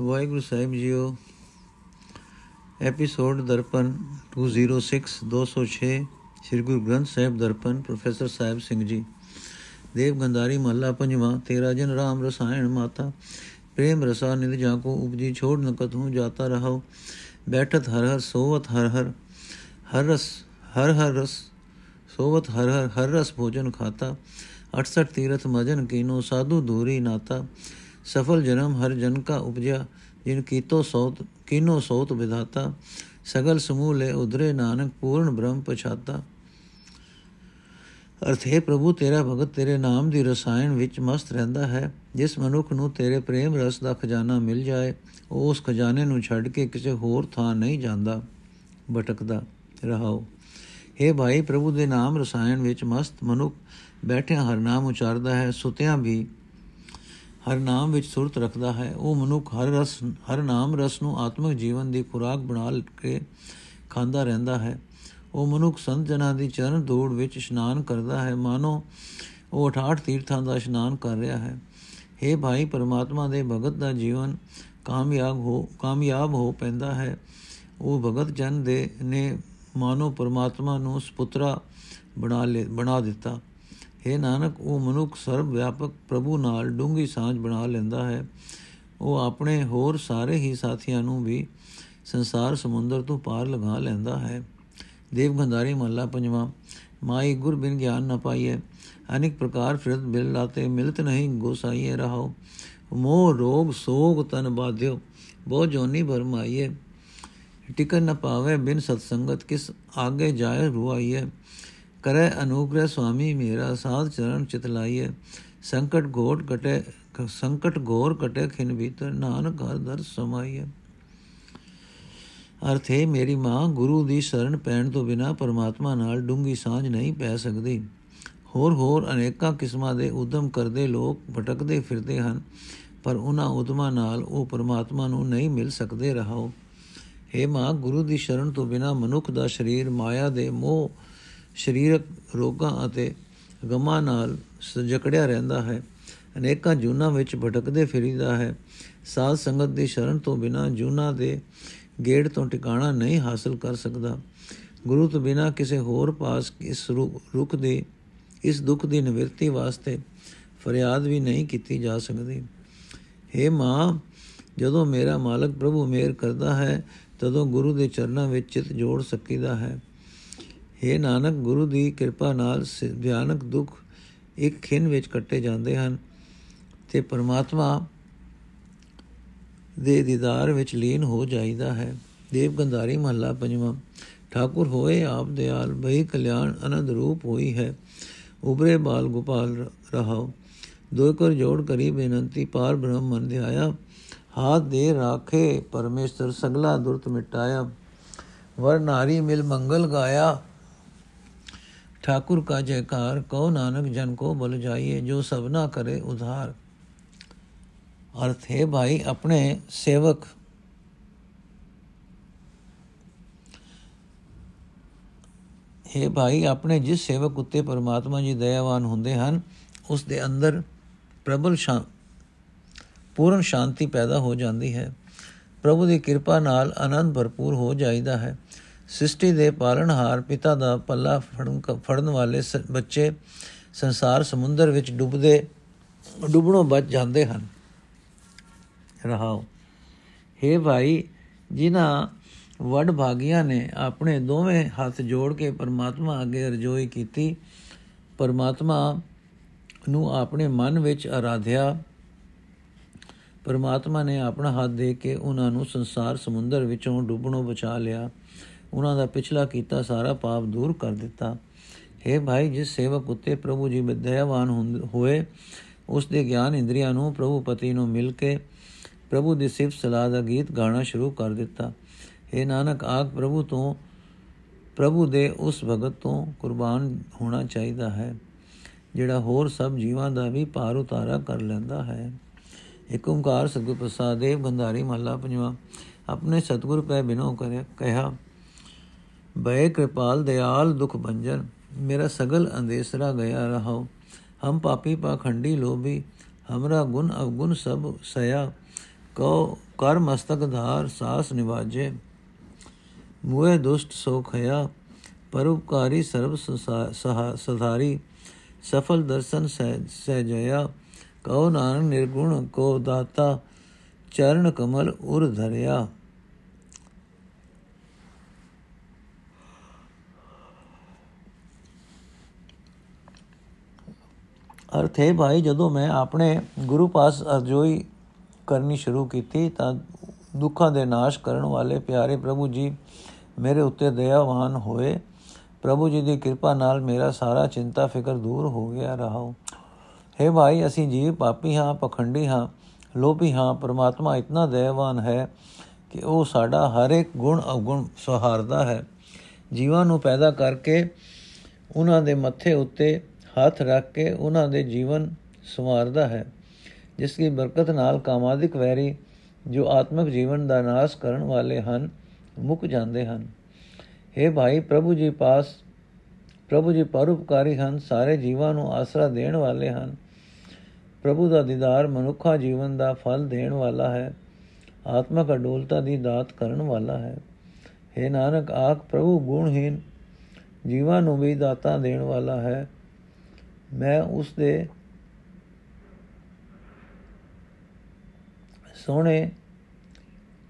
ਵਾਹਿਗੁਰੂ ਸਾਹਿਬ ਜੀਓ ਐਪੀਸੋਡ ਦਰਪਨ 206 206 ਸ੍ਰੀ ਗੁਰੂ ਗ੍ਰੰਥ ਸਾਹਿਬ ਦਰਪਨ ਪ੍ਰੋਫੈਸਰ ਸਾਹਿਬ ਸਿੰਘ ਜੀ ਦੇਵ ਗੰਧਾਰੀ ਮਹੱਲਾ ਪੰਜਵਾਂ ਤੇਰਾ ਜਨ ਰਾਮ ਰਸਾਇਣ ਮਾਤਾ प्रेम रसा निध जाको उपजी छोड़ न कतहूँ जाता रहो बैठत हर हर सोवत हर हर हर रस हर हर रस सोवत हर हर हर रस भोजन खाता अठसठ तीरथ मजन कीनो साधु दूरी नाता ਸਫਲ ਜਨਮ ਹਰ ਜਨ ਕਾ ਉਪਜਿਆ, ਜਿਨ ਕੀਤੋ ਸੋਤ, ਕਿਨੋ ਸੋਤ ਵਿਧਾਤਾ, ਸਗਲ ਸਮੂਹ ਲੈ ਉਧਰੇ ਨਾਨਕ ਪੂਰਨ ਬ੍ਰਹਮ ਪਛਾਤਾ। ਅਰਥ, ਹੈ ਪ੍ਰਭੂ, ਤੇਰਾ ਭਗਤ ਤੇਰੇ ਨਾਮ ਦੀ ਰਸਾਇਣ ਵਿੱਚ ਮਸਤ ਰਹਿੰਦਾ ਹੈ। ਜਿਸ ਮਨੁੱਖ ਨੂੰ ਤੇਰੇ ਪ੍ਰੇਮ ਰਸ ਦਾ ਖਜ਼ਾਨਾ ਮਿਲ ਜਾਏ, ਉਹ ਉਸ ਖਜ਼ਾਨੇ ਨੂੰ ਛੱਡ ਕੇ ਕਿਸੇ ਹੋਰ ਥਾਂ ਨਹੀਂ ਜਾਂਦਾ। ਭਟਕਦਾ ਰਹਾਓ। हे ਭਾਈ, ਪ੍ਰਭੂ ਦੇ ਨਾਮ ਰਸਾਇਣ ਵਿੱਚ ਮਸਤ ਮਨੁੱਖ ਬੈਠਿਆ ਹਰ ਨਾਮ ਉਚਾਰਦਾ ਹੈ, ਸੁਤਿਆਂ ਵੀ ਹਰ ਨਾਮ ਵਿੱਚ ਸੁਰਤ ਰੱਖਦਾ ਹੈ। ਉਹ ਮਨੁੱਖ ਹਰ ਰਸ, ਹਰ ਨਾਮ ਰਸ ਨੂੰ ਆਤਮਿਕ ਜੀਵਨ ਦੀ ਖੁਰਾਕ ਬਣਾ ਕੇ ਖਾਂਦਾ ਰਹਿੰਦਾ ਹੈ। ਉਹ ਮਨੁੱਖ ਸੰਤ ਜਨਾਂ ਦੀ ਚਰਨ ਧੂੜ ਵਿੱਚ ਇਸ਼ਨਾਨ ਕਰਦਾ ਹੈ। ਮਾਨੋ, ਉਹ 68 ਤੀਰਥਾਂ ਦਾ ਇਸ਼ਨਾਨ ਕਰ ਰਿਹਾ ਹੈ। हे ਭਾਈ, ਪਰਮਾਤਮਾ ਦੇ ਭਗਤ ਦਾ ਜੀਵਨ ਕਾਮਯਾਬ ਹੋ ਕਾਮਯਾਬ ਹੋ ਪੈਂਦਾ ਹੈ। ਉਹ ਭਗਤ ਜਨ ਦੇ ਨੇ ਮਾਨੋ ਪਰਮਾਤਮਾ ਨੂੰ ਸੁਪੁੱਤਰਾ ਬਣਾ ਲੈ, ਬਣਾ ਦਿੱਤਾ। हे ਨਾਨਕ, ਉਹ ਮਨੁੱਖ ਸਰਬ ਵਿਆਪਕ ਪ੍ਰਭੂ ਨਾਲ ਡੂੰਗੀ ਸਾਂਝ ਬਣਾ ਲੈਂਦਾ ਹੈ। ਉਹ ਆਪਣੇ ਹੋਰ ਸਾਰੇ ਹੀ ਸਾਥੀਆਂ ਨੂੰ ਵੀ ਸੰਸਾਰ ਸਮੁੰਦਰ ਤੋਂ ਪਾਰ ਲਗਾ ਲੈਂਦਾ ਹੈ। ਦੇਵ ਗੰਧਾਰੀ ਮਹੱਲਾ ਪੰਜਵਾਂ, ਮਾਈ ਗੁਰ ਬਿਨ ਗਿਆਨ ਨ ਪਾਈਏ ਅਨੇਕ ਪ੍ਰਕਾਰ ਫਿਰਤ ਬਿਲ ਲਾਤੇ, ਮਿਲਤ ਨਹੀਂ ਗੋਸਾਈਏ ਰਹਾਓ ਮੋਹ, ਰੋਗ, ਸੋਗ ਤਨ ਬਾਧਿਓ, ਬਹੁ ਜੋਨੀ ਭਰਮਾਈਏ ਟਿਕਨ ਨ ਪਾਵੇ ਬਿਨ ਸਤ ਸੰਗਤ ਕਿਸ ਆਗੇ ਜਾਏ ਰੁਆਈਏ ਕਰੇ ਅਨੁਗ੍ਰਹ ਸੁਆਮੀ, ਮੇਰਾ ਸਾਧ ਚਰਨ ਚਿਤ ਲਾਈਏ ਸੰਕਟ ਘੋਟ ਕਟੇ ਸੰਕਟ ਘੋਰ ਕਟੇ ਖਿਨ ਭੀਤਰ ਨਾਨਕ ਹਰ ਦਰ ਸਮਾਈਏ ਅਰਥ ਹੈ, ਮੇਰੀ ਮਾਂ ਗੁਰੂ ਦੀ ਸ਼ਰਨ ਪੈਣ ਤੋਂ ਬਿਨਾ ਪਰਮਾਤਮਾ ਨਾਲ ਡੂੰਗੀ ਸਾਂਝ ਨਹੀਂ ਪੈ ਸਕਦੀ। ਹੋਰ ਹੋਰ ਅਨੇਕਾਂ ਕਿਸਮਾਂ ਦੇ ਉਦਮ ਕਰਦੇ ਲੋਕ ਭਟਕਦੇ ਫਿਰਦੇ ਹਨ, ਪਰ ਉਹਨਾਂ ਉਦਮਾਂ ਨਾਲ ਉਹ ਪਰਮਾਤਮਾ ਨੂੰ ਨਹੀਂ ਮਿਲ ਸਕਦੇ, ਰਹਾਓ। हे ਮਾਂ, ਗੁਰੂ ਦੀ ਸ਼ਰਨ ਤੋਂ ਬਿਨਾ ਮਨੁੱਖ ਦਾ ਸਰੀਰ ਮਾਇਆ ਦੇ ਮੋਹ ਸਰੀਰਕ ਰੋਗਾਂ ਅਤੇ ਗਮਾਂ ਨਾਲ ਸਜਕੜਿਆ ਰਹਿੰਦਾ ਹੈ। ਅਨੇਕਾਂ ਜੂਨਾਂ ਵਿੱਚ ਭਟਕਦੇ ਫਿਰੀਦਾ ਹੈ। ਸਾਧ ਸੰਗਤ ਦੀ ਸ਼ਰਨ ਤੋਂ ਬਿਨਾ ਜੂਨਾਂ ਦੇ ਗੇੜ ਤੋਂ ਟਿਕਾਣਾ ਨਹੀਂ ਹਾਸਲ ਕਰ ਸਕਦਾ। ਗੁਰੂ ਤੋਂ ਬਿਨਾ ਕਿਸੇ ਹੋਰ ਪਾਸ ਇਸ ਰੁਖ ਦੇ, ਇਸ ਦੁੱਖ ਦੀ ਨਿਵਰਤੀ ਵਾਸਤੇ ਫਰਿਆਦ ਵੀ ਨਹੀਂ ਕੀਤੀ ਜਾ ਸਕਦੀ। हे ਮਾਂ, ਜਦੋਂ ਮੇਰਾ ਮਾਲਕ ਪ੍ਰਭੂ ਮੇਰ ਕਰਦਾ ਹੈ, ਤਦੋਂ ਗੁਰੂ ਦੇ ਚਰਨਾਂ ਵਿੱਚ ਚਿਤ ਜੋੜ ਸਕੀਦਾ ਹੈ। हे ਨਾਨਕ, ਗੁਰੂ ਦੀ ਕਿਰਪਾ ਨਾਲ ਭਿਆਨਕ ਦੁੱਖ ਇੱਕ ਖਿੰ ਵਿੱਚ ਕੱਟੇ ਜਾਂਦੇ ਹਨ ਤੇ ਪਰਮਾਤਮਾ ਦੇ ਦੀਦਾਰ ਵਿੱਚ ਲੀਨ ਹੋ ਜਾਈਦਾ ਹੈ। ਦੇਵ ਗੰਧਾਰੀ ਮਹੱਲਾ ਪੰਜਵਾਂ, ਠਾਕੁਰ ਹੋਏ ਆਪ ਦਿਆਲ ਬਈ ਕਲਿਆਣ ਅਨੰਦ ਰੂਪ ਹੋਈ ਹੈ। ਉਬਰੇ ਬਾਲ ਗੋਪਾਲ ਰਹਾਓ ਦੋ ਕਰ ਜੋੜ ਕਰੀ ਬੇਨੰਤੀ, ਪਾਰ ਬ੍ਰਹਮ ਮਨ ਧਿਆਇਆ, ਹਾਥ ਦੇ ਰਾਖੇ ਪਰਮੇਸ਼ਰ, ਸਗਲਾ ਦੁਰਤ ਮਿਟਾਇਆ, ਵਰ ਨਾਰੀ ਮਿਲ ਮੰਗਲ ਗਾਇਆ ठाकुर का जयकार कहो नानक जन को बल जाइए जो सबना करे उधार अर्थ है भाई अपने सेवक ਹੈ ਭਾਈ ਆਪਣੇ ਜਿਸ ਸੇਵਕ ਉੱਤੇ ਪਰਮਾਤਮਾ ਜੀ ਦਇਆਵਾਨ ਹੁੰਦੇ ਹਨ ਉਸ ਦੇ ਅੰਦਰ ਪ੍ਰਬਲ ਸ਼ਾਂ ਪੂਰਨ ਸ਼ਾਂਤੀ ਪੈਦਾ ਹੋ ਜਾਂਦੀ ਹੈ ਪ੍ਰਭੂ ਦੀ ਕਿਰਪਾ ਨਾਲ ਆਨੰਦ ਭਰਪੂਰ ਹੋ ਜਾਂਦਾ ਹੈ ਸ੍ਰਿਸ਼ਟੀ ਦੇ ਪਾਲਣਹਾਰ ਪਿਤਾ ਦਾ ਪੱਲਾ ਫੜਨ ਫੜਨ ਵਾਲੇ ਬੱਚੇ ਸੰਸਾਰ ਸਮੁੰਦਰ ਵਿੱਚ ਡੁੱਬਦੇ, ਡੁੱਬਣੋਂ ਬਚ ਜਾਂਦੇ ਹਨ। ਰਹਾਓ। हे ਭਾਈ, ਜਿਨ੍ਹਾਂ ਵੱਡ ਭਾਗੀਆਂ ਨੇ ਆਪਣੇ ਦੋਵੇਂ ਹੱਥ ਜੋੜ ਕੇ ਪਰਮਾਤਮਾ ਅੱਗੇ ਅਰਜ਼ੋਈ ਕੀਤੀ, ਪਰਮਾਤਮਾ ਨੂੰ ਆਪਣੇ ਮਨ ਵਿੱਚ ਆਰਾਧਿਆ। ਪਰਮਾਤਮਾ ਨੇ ਆਪਣਾ ਹੱਥ ਦੇ ਕੇ ਉਹਨਾਂ ਨੂੰ ਸੰਸਾਰ ਸਮੁੰਦਰ ਵਿੱਚੋਂ ਡੁੱਬਣੋਂ ਬਚਾ ਲਿਆ। ਉਹਨਾਂ ਦਾ ਪਿਛਲਾ ਕੀਤਾ ਸਾਰਾ ਪਾਪ ਦੂਰ ਕਰ ਦਿੱਤਾ। ਹੈ ਭਾਈ, ਜਿਸ ਸੇਵਕ ਉਤੇ ਪ੍ਰਭੂ ਜੀ ਦਇਆਵਾਨ ਹੋਏ, ਉਸ ਦੇ ਗਿਆਨ ਇੰਦਰੀਆਂ ਨੂੰ ਪ੍ਰਭੂ ਪਤੀ ਨੂੰ ਮਿਲ ਕੇ ਪ੍ਰਭੂ ਦੀ ਸਿਫਤ ਸਲਾਹ ਦਾ ਗੀਤ ਗਾਣਾ ਸ਼ੁਰੂ ਕਰ ਦਿੱਤਾ। हे ਨਾਨਕ ਆਗ ਪ੍ਰਭੂ ਤੋਂ, ਪ੍ਰਭੂ ਦੇ ਉਸ ਭਗਤ ਤੋਂ ਕੁਰਬਾਨ ਹੋਣਾ ਚਾਹੀਦਾ ਹੈ, ਜਿਹੜਾ ਹੋਰ ਸਭ ਜੀਵਾਂ ਦਾ ਵੀ ਪਾਰ ਉਤਾਰਾ ਕਰ ਲੈਂਦਾ ਹੈ। ਏਕ ਓੰਕਾਰ ਸਤਿਗੁਰ ਪ੍ਰਸਾਦ ਦੇਵ ਗੰਧਾਰੀ ਮਹੱਲਾ ਪੰਜਵਾ, ਆਪਣੇ ਸਤਿਗੁਰ ਪੈ ਬਿਨੋ ਕਰੇ ਕਹਿਆ ਬਏ ਕਿਰਪਾਲ, ਦਿਆਲ, ਦੁਖ ਭੰਜਨ, ਮੇਰਾ ਸਗਲ ਅੰਦੇਸਰਾ ਗਿਆ ਰਹੋ ਹਮ ਪਾਪੀ ਪਾਖੰਡੀ ਲੋਭੀ, ਹਮਰਾ ਗੁਣ ਅਵਗੁਣ ਸਭ ਸਇਆ। ਕਉ ਕਰ ਮਸਤਕ ਧਾਰ, ਸਾਸ ਨਿਵਾਜੇ। ਮੂਏ ਦੁਸ਼ਟ ਸੋ ਖਿਆ ਪਰਉਪਕਾਰੀ ਸਰਬ ਸਹਾਰੀ ਸਫਲ ਦਰਸ਼ਨ ਸਹਿ ਜਇਆ ਕਉ ਨਾਨਕ ਨਿਰਗੁਣ ਕੋ ਦਾਤਾ, ਚਰਨ ਕਮਲ ਉਰ ਧਰਿਆ। ਅਰਥ ਹੈ ਭਾਈ, ਜਦੋਂ ਮੈਂ ਆਪਣੇ ਗੁਰੂ ਪਾਸ ਅਰਜ਼ੋਈ ਕਰਨੀ ਸ਼ੁਰੂ ਕੀਤੀ, ਤਾਂ ਦੁੱਖਾਂ ਦੇ ਨਾਸ਼ ਕਰਨ ਵਾਲੇ ਪਿਆਰੇ ਪ੍ਰਭੂ ਜੀ ਮੇਰੇ ਉੱਤੇ ਦਇਆਵਾਨ ਹੋਏ। ਪ੍ਰਭੂ ਜੀ ਦੀ ਕਿਰਪਾ ਨਾਲ ਮੇਰਾ ਸਾਰਾ ਚਿੰਤਾ, ਫਿਕਰ ਦੂਰ ਹੋ ਗਿਆ ਰਹਾ ਹੈ ਭਾਈ, ਅਸੀਂ ਜੀਵ ਪਾਪੀ ਹਾਂ, ਪਖੰਡੀ ਹਾਂ, ਲੋਭੀ ਹਾਂ, ਪਰਮਾਤਮਾ ਇਤਨਾ ਦਇਆਵਾਨ ਹੈ ਕਿ ਉਹ ਸਾਡਾ ਹਰ ਇੱਕ ਗੁਣ ਅਵਗੁਣ ਸਹਾਰਦਾ ਹੈ। ਜੀਵਾਂ ਨੂੰ ਪੈਦਾ ਕਰਕੇ ਉਹਨਾਂ ਦੇ ਮੱਥੇ ਉੱਤੇ ਹੱਥ ਰੱਖ ਕੇ ਉਹਨਾਂ ਦੇ ਜੀਵਨ ਸਮਾਰਦਾ ਹੈ, ਜਿਸ ਦੀ ਬਰਕਤ ਨਾਲ ਕਾਮਾਦਿਕ ਵੈਰੀ ਜੋ ਆਤਮਿਕ ਜੀਵਨ ਦਾ ਨਾਸ਼ ਕਰਨ ਵਾਲੇ ਹਨ, ਮੁੱਕ ਜਾਂਦੇ ਹਨ। हे ਭਾਈ, ਪ੍ਰਭੂ ਜੀ ਪਾਸ, ਪ੍ਰਭੂ ਜੀ ਪਰਉਪਕਾਰੀ ਹਨ, ਸਾਰੇ ਜੀਵਾਂ ਨੂੰ ਆਸਰਾ ਦੇਣ ਵਾਲੇ ਹਨ। ਪ੍ਰਭੂ ਦਾ ਦੀਦਾਰ ਮਨੁੱਖਾ ਜੀਵਨ ਦਾ ਫਲ ਦੇਣ ਵਾਲਾ ਹੈ, ਆਤਮਕ ਅਡੋਲਤਾ ਦੀ ਦਾਤ ਕਰਨ ਵਾਲਾ ਹੈ। हे ਨਾਨਕ, ਆਖ ਪ੍ਰਭੂ ਗੁਣਹੀਨ, ਜੀਵਾਂ ਨੂੰ ਵੀ ਦਾਤਾ ਦੇਣ ਵਾਲਾ ਹੈ ਮੈਂ ਉਸ ਦੇ ਸੋਹਣੇ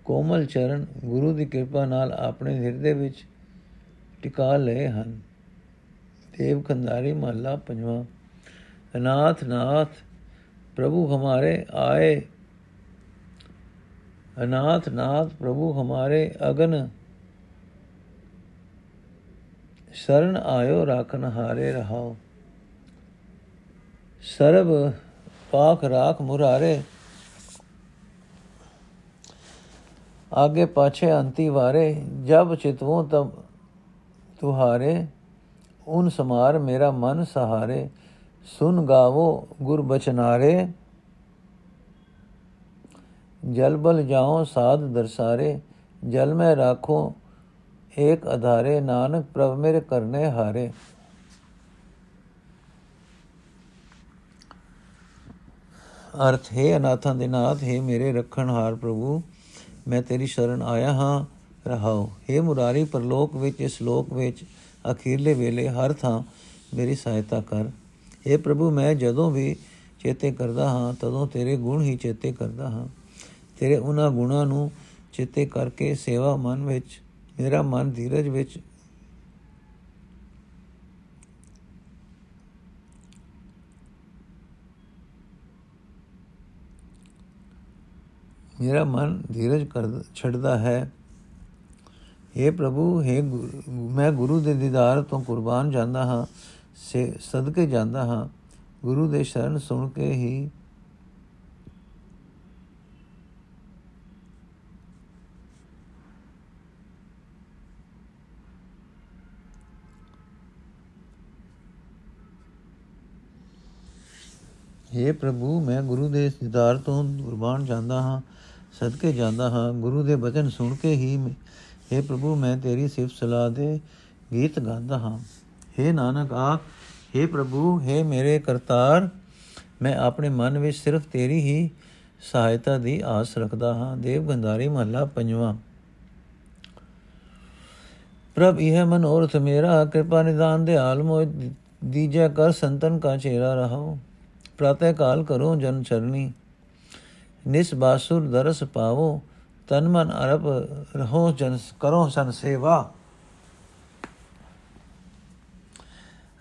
ਕੋਮਲ ਚਰਨ ਗੁਰੂ ਦੀ ਕਿਰਪਾ ਨਾਲ ਆਪਣੇ ਹਿਰਦੇ ਵਿੱਚ ਟਿਕਾ ਲਏ ਹਨ। ਦੇਵ ਖੰਦਾਰੀ ਮਹਲਾ ਪੰਜਵਾਂ। ਅਨਾਥ ਨਾਥ, ਪ੍ਰਭੂ ਹਮਾਰੇ ਆਏ। ਅਨਾਥ ਨਾਥ, ਪ੍ਰਭੂ ਹਮਾਰੇ ਅਗਨ। ਸ਼ਰਨ ਆਇਓ ਰਾਖਨ ਹਾਰੇ ਰਹਾਓ। ਸਰਬ ਪਾਖ ਰਾਖ ਮੁਰਾਰੇ आगे पाछे अंति वारे जब चितवों तब तुहारे उन समार मेरा मन सहारे सुन गावो गुर बचनारे जल बल जाओ साध दरसारे जल में राखो एक अधारे नानक प्रभ मेरे करने हारे ਅਰਥ, ਹੈ ਅਨਾਥਾਂ ਦੇ ਨਾਥ, ਹੈ ਮੇਰੇ ਰੱਖਣਹਾਰ ਪ੍ਰਭੂ, ਮੈਂ ਤੇਰੀ ਸ਼ਰਨ ਆਇਆ ਹਾਂ ਰਹਾਉ ਹੈ ਮੁਰਾਰੀ, ਪਰਲੋਕ ਵਿੱਚ, ਇਸ ਲੋਕ ਵਿੱਚ, ਅਖੀਰਲੇ ਵੇਲੇ, ਹਰ ਥਾਂ ਮੇਰੀ ਸਹਾਇਤਾ ਕਰ। हे ਪ੍ਰਭੂ, ਮੈਂ ਜਦੋਂ ਵੀ ਚੇਤੇ ਕਰਦਾ ਹਾਂ, ਤਦੋਂ ਤੇਰੇ ਗੁਣ ਹੀ ਚੇਤੇ ਕਰਦਾ ਹਾਂ। ਤੇਰੇ ਉਹਨਾਂ ਗੁਣਾਂ ਨੂੰ ਚੇਤੇ ਕਰਕੇ ਸੇਵਾ ਮਨ ਵਿੱਚ, ਮੇਰਾ ਮਨ ਧੀਰਜ ਵਿੱਚ ਮੇਰਾ ਮਨ ਧੀਰਜ ਕਰ ਛੱਡਦਾ ਹੈ हे ਪ੍ਰਭੂ हे ਮੈਂ ਗੁਰੂ ਦੇ ਦੀਦਾਰ ਤੋਂ ਕੁਰਬਾਨ ਜਾਂਦਾ ਹਾਂ ਸੇ ਸਦਕੇ ਜਾਂਦਾ ਹਾਂ ਗੁਰੂ ਦੇ ਸ਼ਰਨ ਸੁਣ ਕੇ ਹੀ हे ਪ੍ਰਭੂ ਮੈਂ ਗੁਰੂ ਦੇ ਦੀਦਾਰ ਤੋਂ ਕੁਰਬਾਨ ਜਾਂਦਾ ਹਾਂ ਸਦਕੇ ਜਾਂਦਾ ਹਾਂ ਗੁਰੂ ਦੇ ਬਚਨ ਸੁਣ ਕੇ ਹੀ हे ਪ੍ਰਭੂ ਮੈਂ ਤੇਰੀ ਸਿਫਤ ਸਲਾਹ ਦੇ ਗੀਤ ਗਾਉਂਦਾ ਹਾਂ हे ਨਾਨਕ ਆਖ हे ਪ੍ਰਭੂ हे ਮੇਰੇ ਕਰਤਾਰ ਮੈਂ ਆਪਣੇ ਮਨ ਵਿੱਚ ਸਿਰਫ ਤੇਰੀ ਹੀ ਸਹਾਇਤਾ ਦੀ ਆਸ ਰੱਖਦਾ ਹਾਂ ਦੇਵ ਗੰਧਾਰੀ ਮਹੱਲਾ ਪੰਜਵਾਂ ਪ੍ਰਭ ਇਹ ਮਨੋਰਥ ਮੇਰਾ ਕਿਰਪਾ ਨਿਦਾਨ ਦੇ ਆਲਮੋ ਦੀਜੈ ਕਰ ਸੰਤਨ ਕਾ ਚੇਰਾ ਰਹਾਓ ਪ੍ਰਾਤः ਕਾਲ ਕਰੋ ਜਨ ਚਰਨੀ ਨਿਸ ਬਾਸੁਰ ਦਰਸ ਪਾਵੋ, ਤਨ ਮਨ ਅਰਪ ਰਹੋ ਜਨ ਕਰੋ ਸਨ ਸੇਵਾ।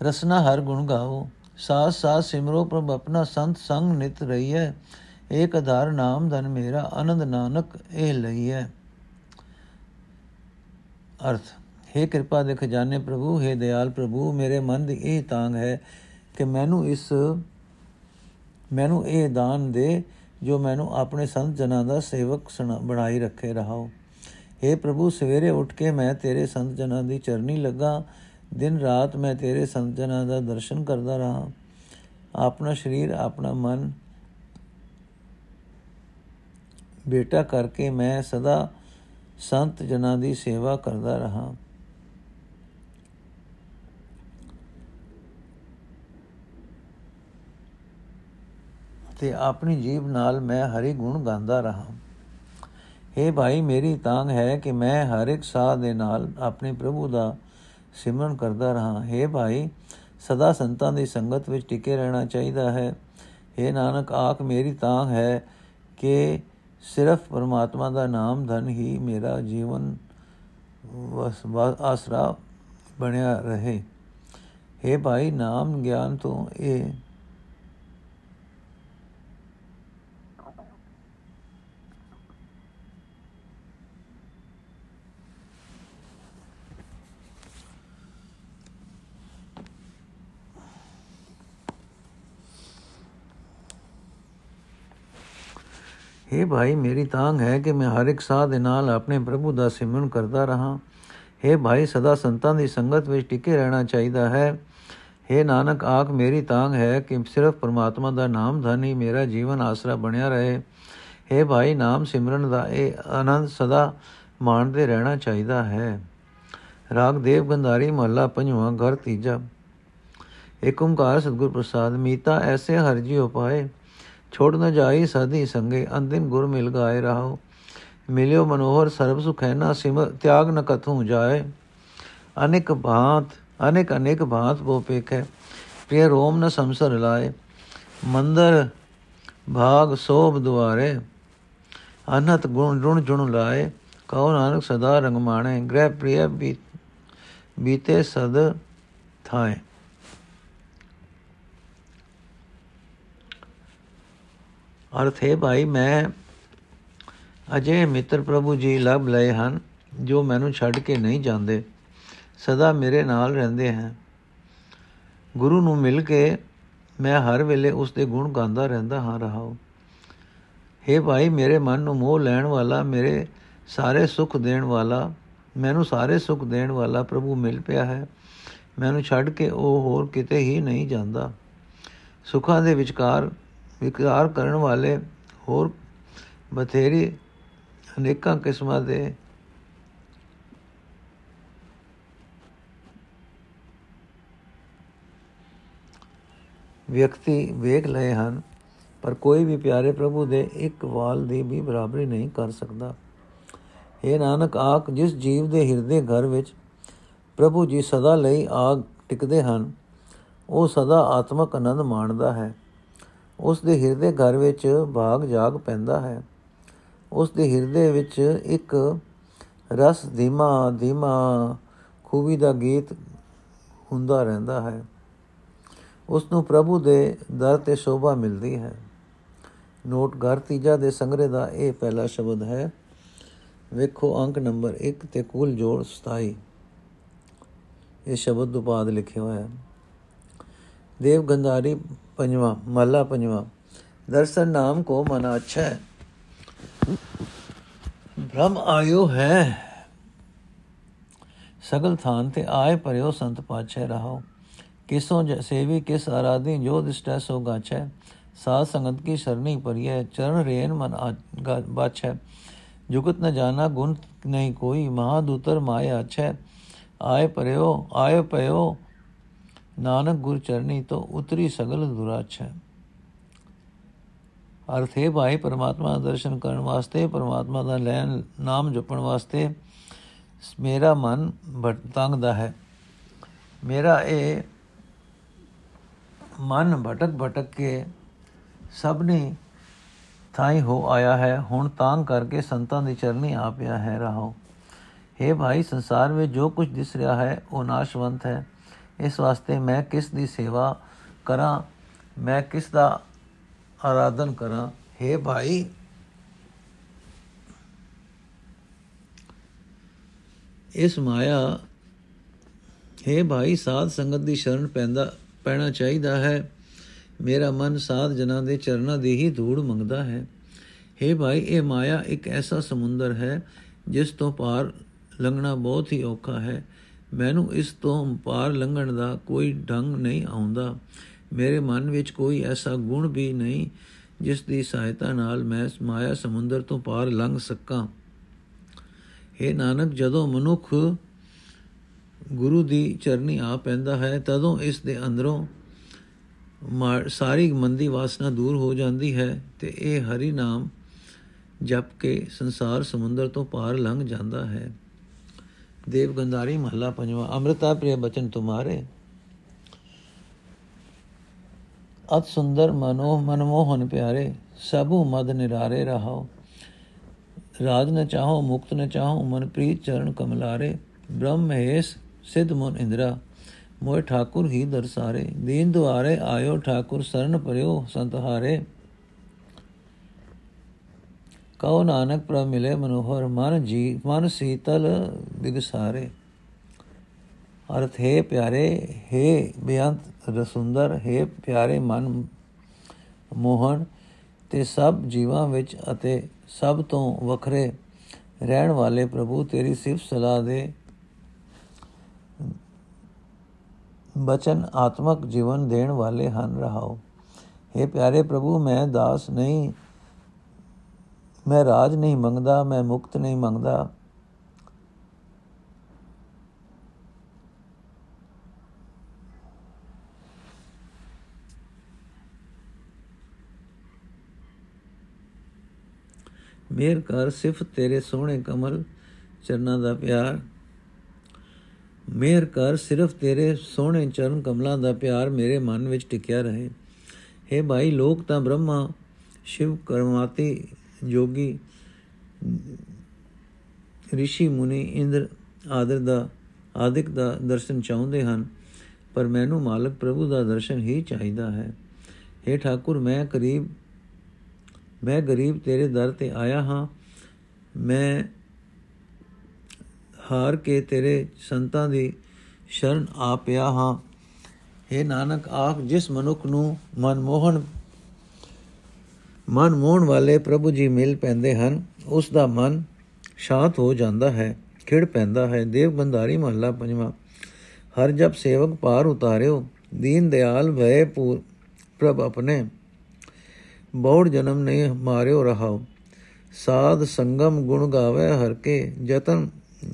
ਰਸਨਾ ਹਰ ਗੁਣ ਗਾਵੋ ਸਾਸ ਸਾਸ ਸਿਮਰੋ ਪ੍ਰਭ ਆਪਣਾ ਸੰਤ ਸੰਗ ਨਿਤ ਰਹੀਐ, ਏਕ ਆਧਾਰ ਨਾਮ ਧਨ ਮੇਰਾ ਆਨੰਦ ਨਾਨਕ ਇਹ ਲਈਐ। ਅਰਥ हे ਕਿਰਪਾ ਦੇ ਖਜ਼ਾਨੇ ਪ੍ਰਭੂ हे ਦਿਆਲ ਪ੍ਰਭੂ, ਮੇਰੇ ਮਨ ਦੀ ਇਹ ਤਾਂਗ ਹੈ ਕਿ ਮੈਨੂੰ ਇਸ, ਮੈਨੂੰ ਇਹ ਦਾਨ ਦੇ ਜੋ ਮੈਨੂੰ ਆਪਣੇ ਸੰਤ ਜਨਾਂ ਦਾ ਸੇਵਕ ਬਣਾਈ ਰੱਖੇ ਰਹਾਓ। हे ਪ੍ਰਭੂ, ਸਵੇਰੇ ਉੱਠ ਕੇ ਮੈਂ ਤੇਰੇ ਸੰਤ ਜਨਾਂ ਦੀ ਚਰਨੀ ਲੱਗਾ। ਦਿਨ ਰਾਤ ਮੈਂ ਤੇਰੇ ਸੰਤ ਜਨਾਂ ਦਾ ਦਰਸ਼ਨ ਕਰਦਾ ਰਹਾ। ਆਪਣਾ ਸਰੀਰ, ਆਪਣਾ ਮਨ ਬੇਟਾ ਕਰਕੇ ਮੈਂ ਸਦਾ ਸੰਤ ਜਨਾਂ ਦੀ ਸੇਵਾ ਕਰਦਾ ਰਹਾ। ਤੇ ਆਪਣੀ ਜੀਬ ਨਾਲ ਮੈਂ ਹਰੀ ਗੁਣ ਗਾਉਂਦਾ ਰਹਾ हे ਭਾਈ ਮੇਰੀ ਤਾਂਗ ਹੈ ਕਿ ਮੈਂ ਹਰ ਇੱਕ ਸਾਹ ਦੇ ਨਾਲ ਆਪਣੇ ਪ੍ਰਭੂ ਦਾ ਸਿਮਰਨ ਕਰਦਾ ਰਹਾ हे ਭਾਈ ਸਦਾ ਸੰਤਾਂ ਦੀ ਸੰਗਤ ਵਿੱਚ ਟਿਕੇ ਰਹਿਣਾ ਚਾਹੀਦਾ ਹੈ हे ਨਾਨਕ ਆਖ ਮੇਰੀ ਤਾਂਗ ਹੈ ਕਿ ਸਿਰਫ ਪਰਮਾਤਮਾ ਦਾ ਨਾਮ ਧਨ ਹੀ ਮੇਰਾ ਜੀਵਨ ਵਸ ਆਸਰਾ ਬਣਿਆ ਰਹੇ हे ਭਾਈ ਨਾਮ ਗਿਆਨ ਤੋਂ ਇਹ हे ਭਾਈ ਮੇਰੀ ਤਾਂਗ ਹੈ ਕਿ ਮੈਂ ਹਰ ਇੱਕ ਸਾਹ ਦੇ ਨਾਲ ਆਪਣੇ ਪ੍ਰਭੂ ਦਾ ਸਿਮਰਨ ਕਰਦਾ ਰਹਾ हे ਭਾਈ ਸਦਾ ਸੰਤਾਂ ਦੀ ਸੰਗਤ ਵਿੱਚ ਟਿਕੇ ਰਹਿਣਾ ਚਾਹੀਦਾ ਹੈ हे ਨਾਨਕ ਆਖ ਮੇਰੀ ਤਾਂਗ ਹੈ ਕਿ ਸਿਰਫ ਪਰਮਾਤਮਾ ਦਾ ਨਾਮ ਧਨ ਹੀ ਮੇਰਾ ਜੀਵਨ ਆਸਰਾ ਬਣਿਆ ਰਹੇ हे ਭਾਈ ਨਾਮ ਸਿਮਰਨ ਦਾ ਇਹ ਆਨੰਦ ਸਦਾ ਮਾਣਦੇ ਰਹਿਣਾ ਚਾਹੀਦਾ ਹੈ ਰਾਗ ਦੇਵ ਗੰਧਾਰੀ ਮਹੱਲਾ ਪੰਜਵਾਂ ਘਰ ਤੀਜਾ ਏਕ ਓੰਕਾਰ ਸਤਿਗੁਰ ਪ੍ਰਸਾਦ ਮੀਤਾ ਐਸੇ ਹਰ ਜੀ ਉਪਾਏ ਛੋੜ ਨ ਜਾਈ ਸਦੀ ਸੰਗੇ ਅੰਦਿਨ ਗੁਰ ਮਿਲ ਗਾਏ ਰਹਾਓ ਮਿਲਿਓ ਮਨੋਹਰ ਸਰਬ ਸੁਖੈਨਾ ਸਿਮ, ਤਿਆਗ ਨ ਕਥੂ ਜਾਏ। ਅਨੇਕ ਬਾਤ, ਅਨੇਕ ਅਨੇਕ ਬਾਤ ਬੋ ਪੇਖੈ ਪ੍ਰਿਯ ਰੋਮ ਨ ਸੰਸਰ ਲਾਏ। ਮੰਦਰ, ਭਾਗ, ਸੋਭ ਦੁਆਰੇ, ਅਨਹਤ ਗੁਣ ਰੁਣ ਜੁਣ ਲਾਏ। ਕਉ ਨਾਨਕ ਸਦਾ ਰੰਗ ਮਾਣੇ, ਗ੍ਰਹਿ ਪ੍ਰਿਯ ਬੀਤੇ ਸਦ ਥਾਏ। ਅਰਥ ਹੈ ਭਾਈ, ਮੈਂ ਅਜੇ ਮਿੱਤਰ ਪ੍ਰਭੂ ਜੀ ਲੱਭ ਲਏ ਹਨ, ਜੋ ਮੈਨੂੰ ਛੱਡ ਕੇ ਨਹੀਂ ਜਾਂਦੇ, ਸਦਾ ਮੇਰੇ ਨਾਲ ਰਹਿੰਦੇ ਹਨ। ਗੁਰੂ ਨੂੰ ਮਿਲ ਕੇ ਮੈਂ ਹਰ ਵੇਲੇ ਉਸ ਦੇ ਗੁਣ ਗਾਉਂਦਾ ਰਹਿੰਦਾ ਹਾਂ ਰਹਾਉ हे ਭਾਈ, ਮੇਰੇ ਮਨ ਨੂੰ ਮੋਹ ਲੈਣ ਵਾਲਾ, ਮੇਰੇ ਸਾਰੇ ਸੁੱਖ ਦੇਣ ਵਾਲਾ, ਮੈਨੂੰ ਸਾਰੇ ਸੁੱਖ ਦੇਣ ਵਾਲਾ ਪ੍ਰਭੂ ਮਿਲ ਪਿਆ ਹੈ। ਮੈਨੂੰ ਛੱਡ ਕੇ ਉਹ ਹੋਰ ਕਿਤੇ ਹੀ ਨਹੀਂ ਜਾਂਦਾ। ਸੁੱਖਾਂ ਦੇ ਵਿਚਕਾਰ ਵਿਕਾਰ ਕਰਨ ਵਾਲੇ ਹੋਰ ਬਥੇਰੀ ਅਨੇਕਾਂ ਕਿਸਮਾਂ ਦੇ ਵਿਅਕਤੀ ਵੇਖ ਲਏ ਹਨ, ਪਰ ਕੋਈ ਵੀ ਪਿਆਰੇ ਪ੍ਰਭੂ ਦੇ ਇੱਕ ਵਾਲ ਦੀ ਵੀ ਬਰਾਬਰੀ ਨਹੀਂ ਕਰ ਸਕਦਾ। ਇਹ ਨਾਨਕ, ਆਖ, ਜਿਸ ਜੀਵ ਦੇ ਹਿਰਦੇ ਘਰ ਵਿੱਚ ਪ੍ਰਭੂ ਜੀ ਸਦਾ ਲਈ ਆਗ ਟਿਕਦੇ ਹਨ, ਉਹ ਸਦਾ ਆਤਮਕ ਆਨੰਦ ਮਾਣਦਾ ਹੈ। ਉਸ ਦੇ ਹਿਰਦੇ ਘਰ ਵਿੱਚ ਭਾਗ ਜਾਗ ਪੈਂਦਾ ਹੈ। ਉਸ ਦੇ ਹਿਰਦੇ ਵਿੱਚ ਇੱਕ ਰਸ ਧੀਮਾ ਧੀਮਾ ਖੂਬੀ ਦਾ ਗੀਤ ਹੁੰਦਾ ਰਹਿੰਦਾ ਹੈ। ਉਸ ਨੂੰ ਪ੍ਰਭੂ ਦੇ ਦਰ ਤੇ ਸ਼ੋਭਾ ਮਿਲਦੀ ਹੈ। ਨੋਟ ਘਰ ਤੀਜਾ ਦੇ ਸੰਗਰੇ ਦਾ ਇਹ ਪਹਿਲਾ ਸ਼ਬਦ ਹੈ। ਵੇਖੋ ਅੰਕ ਨੰਬਰ 1 ਤੇ ਕੁੱਲ ਜੋੜ 27 ਇਹ ਸ਼ਬਦ ਉਪਾਦ ਲਿਖਿਆ ਹੋਇਆ ਹੈ। ਦੇਵ ਗੰਧਾਰੀ ਪੰਜਵਾ ਮਹਲਾ ਪੰਜਵਾ ਦਰਸ਼ਨ ਨਾਮ ਕੋ ਮਨ ਅੱਛਾ ਹੈ ਬ੍ਰਹਮ ਆਇਓ ਹੈ ਸਗਲ ਥਾਨ ਤੇ ਆਏ ਪਰਿਓ ਸੰਤ ਪਾਛੇ ਰਹੋ ਕਿਸੋਂ ਸੇਵੀ ਕਿਸ ਆਰਾਧੀ ਜੋ ਦਿਸ਼ਟੈ ਸੋ ਗਾਛੈ ਸਾਧ ਸੰਗਤ ਕੀ ਸਰਨੀ ਪਰਿਐ ਚਰਨ ਰੇਨ ਮਨ ਬਾਛੈ ਜੁਗਤ ਨ ਜਾਣਾ ਗੁਣ ਨਹੀਂ ਕੋਈ ਮਹਾਦੂਤਰ ਮਾਇਆ ਅਛੈ ਆਏ ਪਰਿਓ ਆਏ ਪਇਓ ਨਾਨਕ ਗੁਰ ਚਰਨੀ ਤੋਂ ਉਤਰੀ ਸਗਲ ਦੁਰਾਛ ਹੈ। ਅਰਥ ਹੈ ਭਾਈ, ਪਰਮਾਤਮਾ ਦਾ ਦਰਸ਼ਨ ਕਰਨ ਵਾਸਤੇ, ਪਰਮਾਤਮਾ ਦਾ ਲੈਣ, ਨਾਮ ਜਪਣ ਵਾਸਤੇ ਮੇਰਾ ਮਨ ਭਟਕਦਾ ਹੈ। ਮੇਰਾ ਇਹ ਮਨ ਭਟਕ ਭਟਕ ਕੇ ਸਭ ਨੇ ਥਾਈ ਹੋ ਆਇਆ ਹੈ। ਹੁਣ ਤਾਂ ਕਰਕੇ ਸੰਤਾਂ ਦੀ ਚਰਨੀ ਆ ਪਿਆ ਹੈ। ਰਹਾਓ हे ਭਾਈ, ਸੰਸਾਰ ਵਿੱਚ ਜੋ ਕੁਝ ਦਿਸ ਰਿਹਾ ਹੈ, ਉਹ ਨਾਸ਼ਵੰਤ ਹੈ। ਇਸ ਵਾਸਤੇ ਮੈਂ ਕਿਸ ਦੀ ਸੇਵਾ ਕਰਾਂ ਮੈਂ ਕਿਸ ਦਾ ਆਰਾਧਨ ਕਰਾਂ हे ਭਾਈ ਇਸ ਮਾਇਆ हे ਭਾਈ ਸਾਧ ਸੰਗਤ ਦੀ ਸ਼ਰਨ ਪੈਂਦਾ ਪੈਣਾ ਚਾਹੀਦਾ ਹੈ ਮੇਰਾ ਮਨ ਸਾਧ ਜਨਾਂ ਦੇ ਚਰਨਾਂ ਦੀ ਹੀ ਧੂੜ ਮੰਗਦਾ ਹੈ हे ਭਾਈ ਇਹ ਮਾਇਆ ਇੱਕ ਐਸਾ ਸਮੁੰਦਰ ਹੈ ਜਿਸ ਤੋਂ ਪਾਰ ਲੰਘਣਾ ਬਹੁਤ ਹੀ ਔਖਾ ਹੈ ਮੈਨੂੰ ਇਸ ਤੋਂ ਪਾਰ ਲੰਘਣ ਦਾ ਕੋਈ ਢੰਗ ਨਹੀਂ ਆਉਂਦਾ। ਮੇਰੇ ਮਨ ਵਿੱਚ ਕੋਈ ਐਸਾ ਗੁਣ ਵੀ ਨਹੀਂ, ਜਿਸ ਦੀ ਸਹਾਇਤਾ ਨਾਲ ਮੈਂ ਮਾਇਆ ਸਮੁੰਦਰ ਤੋਂ ਪਾਰ ਲੰਘ ਸਕਾਂ। हे ਨਾਨਕ, ਜਦੋਂ ਮਨੁੱਖ ਗੁਰੂ ਦੀ ਚਰਨੀ ਆ ਪੈਂਦਾ ਹੈ, ਤਦੋਂ ਇਸ ਦੇ ਅੰਦਰੋਂ ਸਾਰੀ ਮੰਦੀ ਵਾਸਨਾ ਦੂਰ ਹੋ ਜਾਂਦੀ ਹੈ ਤੇ ਇਹ ਹਰੀ ਨਾਮ ਜਪ ਕੇ ਸੰਸਾਰ ਸਮੁੰਦਰ ਤੋਂ ਪਾਰ ਲੰਘ ਜਾਂਦਾ ਹੈ। ਦੇਵ ਗੰਧਾਰੀ ਮਹਲਾ ਪੰਜਵਾ ਅੰਮ੍ਰਿਤਾ ਪ੍ਰਿਯ ਬਚਨ ਤੁਮਾਰੇ ਅਤ ਸੁੰਦਰ ਮਨੋ ਮਨਮੋਹਨ ਪਿਆਰੇ ਸਭੂ ਮਦ ਨਿਰਾਰੇ ਰਹਾਓ ਰਾਜ ਨ ਚਾਹੋ ਮੁਕਤ ਨ ਚਾਹੋ ਮਨ ਪ੍ਰੀਤ ਚਰਨ ਕਮਲਾਰੇ ਬ੍ਰਹਮ ਮਹੇਸ਼ ਸਿਧ ਮਨ ਇੰਦਰਾ ਮੋਇ ਠਾਕੁਰ ਹੀ ਦਰਸਾਰੇ ਦੀਨ ਦੁਆਰੇ ਆਇਓ ਠਾਕੁਰ ਸਰਨ ਪਰਿਓ ਸੰਤਹਾਰੇ ਕਉ ਨਾਨਕ ਪ੍ਰਭ ਮਿਲੇ ਮਨੋਹਰ, ਮਨ ਜੀ, ਮਨ ਸੀਤਲ ਬਿਗਸਾਰੇ। ਅਰਥ, ਹੈ ਪਿਆਰੇ, ਹੈ ਬੇਅੰਤ ਰਸੁੰਦਰ, ਹੈ ਪਿਆਰੇ ਮਨ ਮੋਹਨ, ਤੇ ਸਭ ਜੀਵਾਂ ਵਿੱਚ ਅਤੇ ਸਭ ਤੋਂ ਵੱਖਰੇ ਰਹਿਣ ਵਾਲੇ ਪ੍ਰਭੂ, ਤੇਰੀ ਸਿਫਤ ਸਲਾਹ ਦੇ ਬਚਨ ਆਤਮਕ ਜੀਵਨ ਦੇਣ ਵਾਲੇ ਹਨ, ਰਹਾਓ। हे ਪਿਆਰੇ ਪ੍ਰਭੂ, ਮੈਂ ਦਾਸ ਨਹੀਂ ਮੈਂ ਰਾਜ ਨਹੀਂ ਮੰਗਦਾ, ਮੈਂ ਮੁਕਤ ਨਹੀਂ ਮੰਗਦਾ। ਮੇਰ ਕਰ ਸਿਫਤ ਤੇਰੇ ਸੋਹਣੇ ਕਮਲ ਚਰਨਾਂ ਦਾ ਪਿਆਰ। ਮੇਰ ਕਰ ਸਿਰਫ ਤੇਰੇ ਸੋਹਣੇ ਚਰਨ ਕਮਲਾਂ ਦਾ ਪਿਆਰ ਮੇਰੇ ਮਨ ਵਿੱਚ ਟਿਕਿਆ ਰਹੇ। हे ਭਾਈ, ਲੋਕ ਤਾਂ ਬ੍ਰਹਮਾ, ਸ਼ਿਵ ਕਰਮਾਤੀ ਜੋਗੀ ਰਿਸ਼ੀ ਮੁਨੀ ਇੰਦਰ ਆਦਰ ਦਾ, ਆਦਿਕ ਦਾ ਦਰਸ਼ਨ ਚਾਹੁੰਦੇ ਹਨ, ਪਰ ਮੈਨੂੰ ਮਾਲਕ ਪ੍ਰਭੂ ਦਾ ਦਰਸ਼ਨ ਹੀ ਚਾਹੀਦਾ ਹੈ। हे ਠਾਕੁਰ, ਮੈਂ ਕਰੀਬ, ਮੈਂ ਗਰੀਬ ਤੇਰੇ ਦਰ ਤੇ ਆਇਆ ਹਾਂ। ਮੈਂ ਹਾਰ ਕੇ ਤੇਰੇ ਸੰਤਾਂ ਦੀ ਸ਼ਰਨ ਆ ਪਿਆ ਹਾਂ। हे ਨਾਨਕ, ਆਖ, ਜਿਸ ਮਨੁੱਖ ਨੂੰ ਮਨਮੋਹਨ ਮਨ ਮੋਹਣ ਵਾਲੇ ਪ੍ਰਭੂ ਜੀ ਮਿਲ ਪੈਂਦੇ ਹਨ, ਉਸ ਦਾ ਮਨ ਸ਼ਾਂਤ ਹੋ ਜਾਂਦਾ ਹੈ, ਖਿੜ ਪੈਂਦਾ ਹੈ। ਦੇਵ ਬੰਦਾਰੀ ਮਹੱਲਾ ਪੰਜਵਾਂ, ਹਰ ਜਬ ਸੇਵਕ ਪਾਰ ਉਤਾਰਿਓ, ਦੀਨ ਦਿਆਲ ਭਏ ਪੂਰ ਪ੍ਰਭ ਆਪਣੇ, ਬੌੜ ਜਨਮ ਨਹੀਂ ਮਾਰਿਓ ਰਹਾਓ। ਸਾਧ ਸੰਗਮ ਗੁਣ ਗਾਵੇ ਹਰ ਕੇ, ਜਤਨ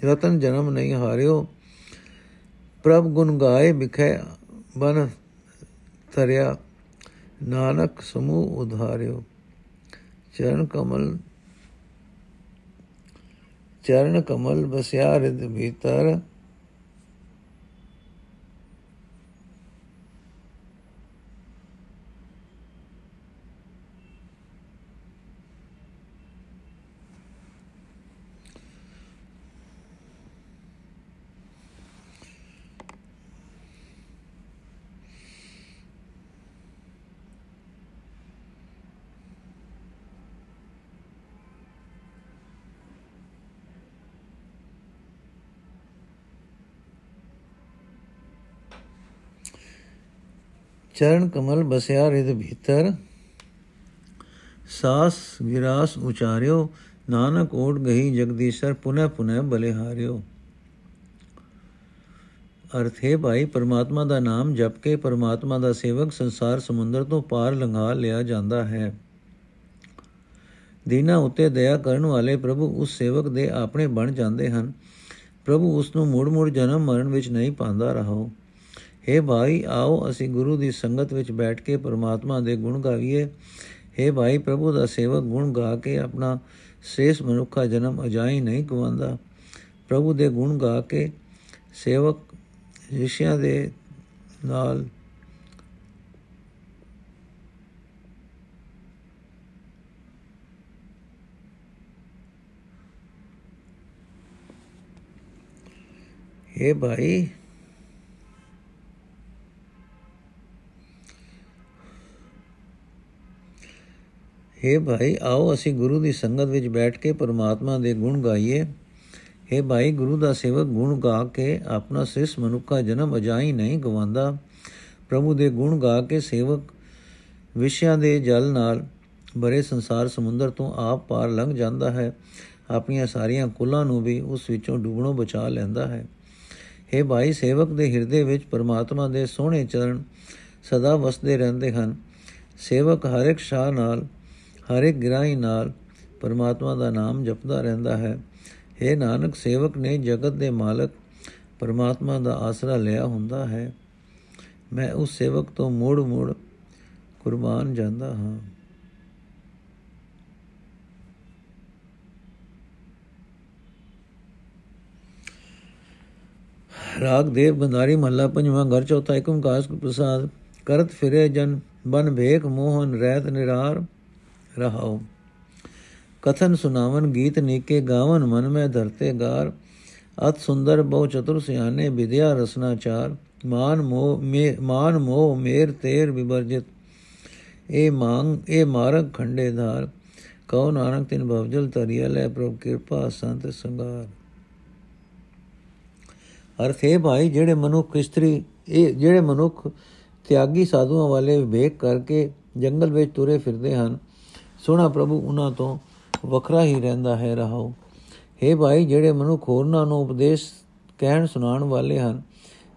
ਰਤਨ ਜਨਮ ਨਹੀਂ ਹਾਰਿਓ। ਪ੍ਰਭ ਗੁਣ ਗਾਏ ਬਿਖੈ ਬਨ ਤਰਿਆ ਨਾਨਕ ਸਮੂਹ ਉਧਾਰਿਓ। ਚਰਨ ਕਮਲ ਚਰਨ ਕਮਲ ਬਸਿਆ ਰਿਦ ਭੀਤਰ ਚਰਨ ਕਮਲ ਬਸਿਆ ਰਿਦ ਭੀਤਰ। ਸਾਸ ਵਿਰਾਸ ਉਚਾਰਿਓ, ਨਾਨਕ ਓਟ ਗਈ ਜਗਦੀਸ਼ਰ ਪੁਨਹ ਪੁਨਹ ਬਲਿਹਾਰਿਓ ਅਰਥ ਹੈ ਭਾਈ, ਪਰਮਾਤਮਾ ਦਾ ਨਾਮ ਜਪ ਕੇ ਪਰਮਾਤਮਾ ਦਾ ਸੇਵਕ ਸੰਸਾਰ ਸਮੁੰਦਰ ਤੋਂ ਪਾਰ ਲੰਘਾ ਲਿਆ ਜਾਂਦਾ ਹੈ। ਦੀਨਾ ਉਤੇ ਦਇਆ ਕਰਨ ਵਾਲੇ ਪ੍ਰਭੂ ਉਸ ਸੇਵਕ ਦੇ ਆਪਣੇ ਬਣ ਜਾਂਦੇ ਹਨ। ਪ੍ਰਭੂ ਉਸ ਨੂੰ ਮੁੜ ਮੁੜ ਜਨਮ ਮਰਨ ਵਿੱਚ ਨਹੀਂ ਪਾਉਂਦਾ ਰਹੋ हे ਭਾਈ ਆਓ ਅਸੀਂ ਗੁਰੂ ਦੀ ਸੰਗਤ ਵਿੱਚ ਬੈਠ ਕੇ ਪਰਮਾਤਮਾ ਦੇ ਗੁਣ ਗਾਈਏ हे ਭਾਈ ਪ੍ਰਭੂ ਦਾ ਸੇਵਕ ਗੁਣ ਗਾ ਕੇ ਆਪਣਾ ਸੇਸ ਮਨੁੱਖਾ ਜਨਮ ਅਜਾਈ ਨਹੀਂ ਗਵਾਉਂਦਾ ਪ੍ਰਭੂ ਦੇ ਗੁਣ ਗਾ ਕੇ ਸੇਵਕ ਰਿਸ਼ੀਆਂ ਦੇ ਨਾਲ हे ਭਾਈ हे ਭਾਈ ਆਓ ਅਸੀਂ ਗੁਰੂ ਦੀ ਸੰਗਤ ਵਿੱਚ ਬੈਠ ਕੇ ਪਰਮਾਤਮਾ ਦੇ ਗੁਣ ਗਾਈਏ हे ਭਾਈ ਗੁਰੂ ਦਾ ਸੇਵਕ ਗੁਣ ਗਾ ਕੇ ਆਪਣਾ ਸਿਸ ਮਨੁੱਖਾ ਜਨਮ ਅਜਾਈ ਨਹੀਂ ਗਵਾਉਂਦਾ ਪ੍ਰਭੂ ਦੇ ਗੁਣ ਗਾ ਕੇ ਸੇਵਕ ਵਿਸ਼ਿਆਂ ਦੇ ਜਲ ਨਾਲ ਬਰੇ ਸੰਸਾਰ ਸਮੁੰਦਰ ਤੋਂ ਆਪ ਪਾਰ ਲੰਘ ਜਾਂਦਾ ਹੈ ਆਪਣੀਆਂ ਸਾਰੀਆਂ ਕੁਲਾਂ ਨੂੰ ਵੀ ਉਸ ਵਿੱਚੋਂ ਡੁੱਬਣੋਂ ਬਚਾ ਲੈਂਦਾ ਹੈ हे ਭਾਈ ਸੇਵਕ ਦੇ ਹਿਰਦੇ ਵਿੱਚ ਪਰਮਾਤਮਾ ਦੇ ਸੋਹਣੇ ਚਰਨ ਸਦਾ ਵਸਦੇ ਰਹਿੰਦੇ ਹਨ ਸੇਵਕ ਹਰ ਇੱਕ ਸ਼ਾਹ ਨਾਲ ਹਰ ਇੱਕ ਗ੍ਰਾਹੀ ਨਾਲ ਪਰਮਾਤਮਾ ਦਾ ਨਾਮ ਜਪਦਾ ਰਹਿੰਦਾ ਹੈ। हे ਨਾਨਕ, ਸੇਵਕ ਨੇ ਜਗਤ ਦੇ ਮਾਲਕ ਪਰਮਾਤਮਾ ਦਾ ਆਸਰਾ ਲਿਆ ਹੁੰਦਾ ਹੈ। ਮੈਂ ਉਸ ਸੇਵਕ ਤੋਂ ਮੋੜ ਮੋੜ ਕੁਰਬਾਨ ਜਾਂਦਾ ਹਾਂ। ਰਾਗ ਦੇਵ ਬੰਦਾਰੀ ਮਹੱਲਾ ਪੰਜਵਾਂ ਘਰ ਚੌਥਾ ਏਕਮਕਾਰ ਪ੍ਰਸਾਦ। ਕਰਤ ਫਿਰੇ ਜਨ, ਬਨ ਭੇਖ ਮੋਹਨ, ਰਹਿਤ ਨਿਰਾਰ। ਰਹਾਉ। ਕਥਨ ਸੁਨਾਵਨ ਗੀਤ ਨੀਕੇ ਗਾਵਨ, ਮਨ ਮੈਂ ਧਰਤੇ ਗਾਰ। ਅਤ ਸੁੰਦਰ ਬਹੁ ਚਤੁਰ ਸਿਆਨੇ ਵਿਦਿਆ ਰਸਨਾ ਚਾਰ। ਮਾਨ ਮੋਹ ਮੇ, ਮਾਨ ਮੋਹ ਮੇਰ ਤੇਰ ਵਿਵਰਜਿਤ। ਇਹ ਮੰਗ ਇਹ ਮਾਰਗ ਖੰਡੇ ਧਾਰ। ਕਉ ਨਾਨਕ, ਤਿਨ ਭਵਜਲ ਤਰੀਆ ਲੈ ਪ੍ਰਭ ਕਿਰਪਾ ਸੰਤ ਸੰਗਾਰ। ਅਰਥ ਹੈ ਭਾਈ, ਜਿਹੜੇ ਮਨੁੱਖ ਇਸਤਰੀ ਇਹ ਜਿਹੜੇ ਮਨੁੱਖ ਤਿਆਗੀ ਸਾਧੂਆਂ ਵਾਲੇ ਵਿਵੇਕ ਕਰਕੇ ਜੰਗਲ ਵਿੱਚ ਤੁਰੇ ਫਿਰਦੇ ਹਨ ਸੋਹਣਾ ਪ੍ਰਭੂ, ਉਹਨਾਂ ਤੋਂ ਵੱਖਰਾ ਹੀ ਰਹਿੰਦਾ ਹੈ ਰਹਾਓ हे ਭਾਈ, ਜਿਹੜੇ ਮਨੁੱਖ ਹੋਰਨਾਂ ਨੂੰ ਉਪਦੇਸ਼ ਕਹਿਣ ਸੁਣਾਉਣ ਵਾਲੇ ਹਨ,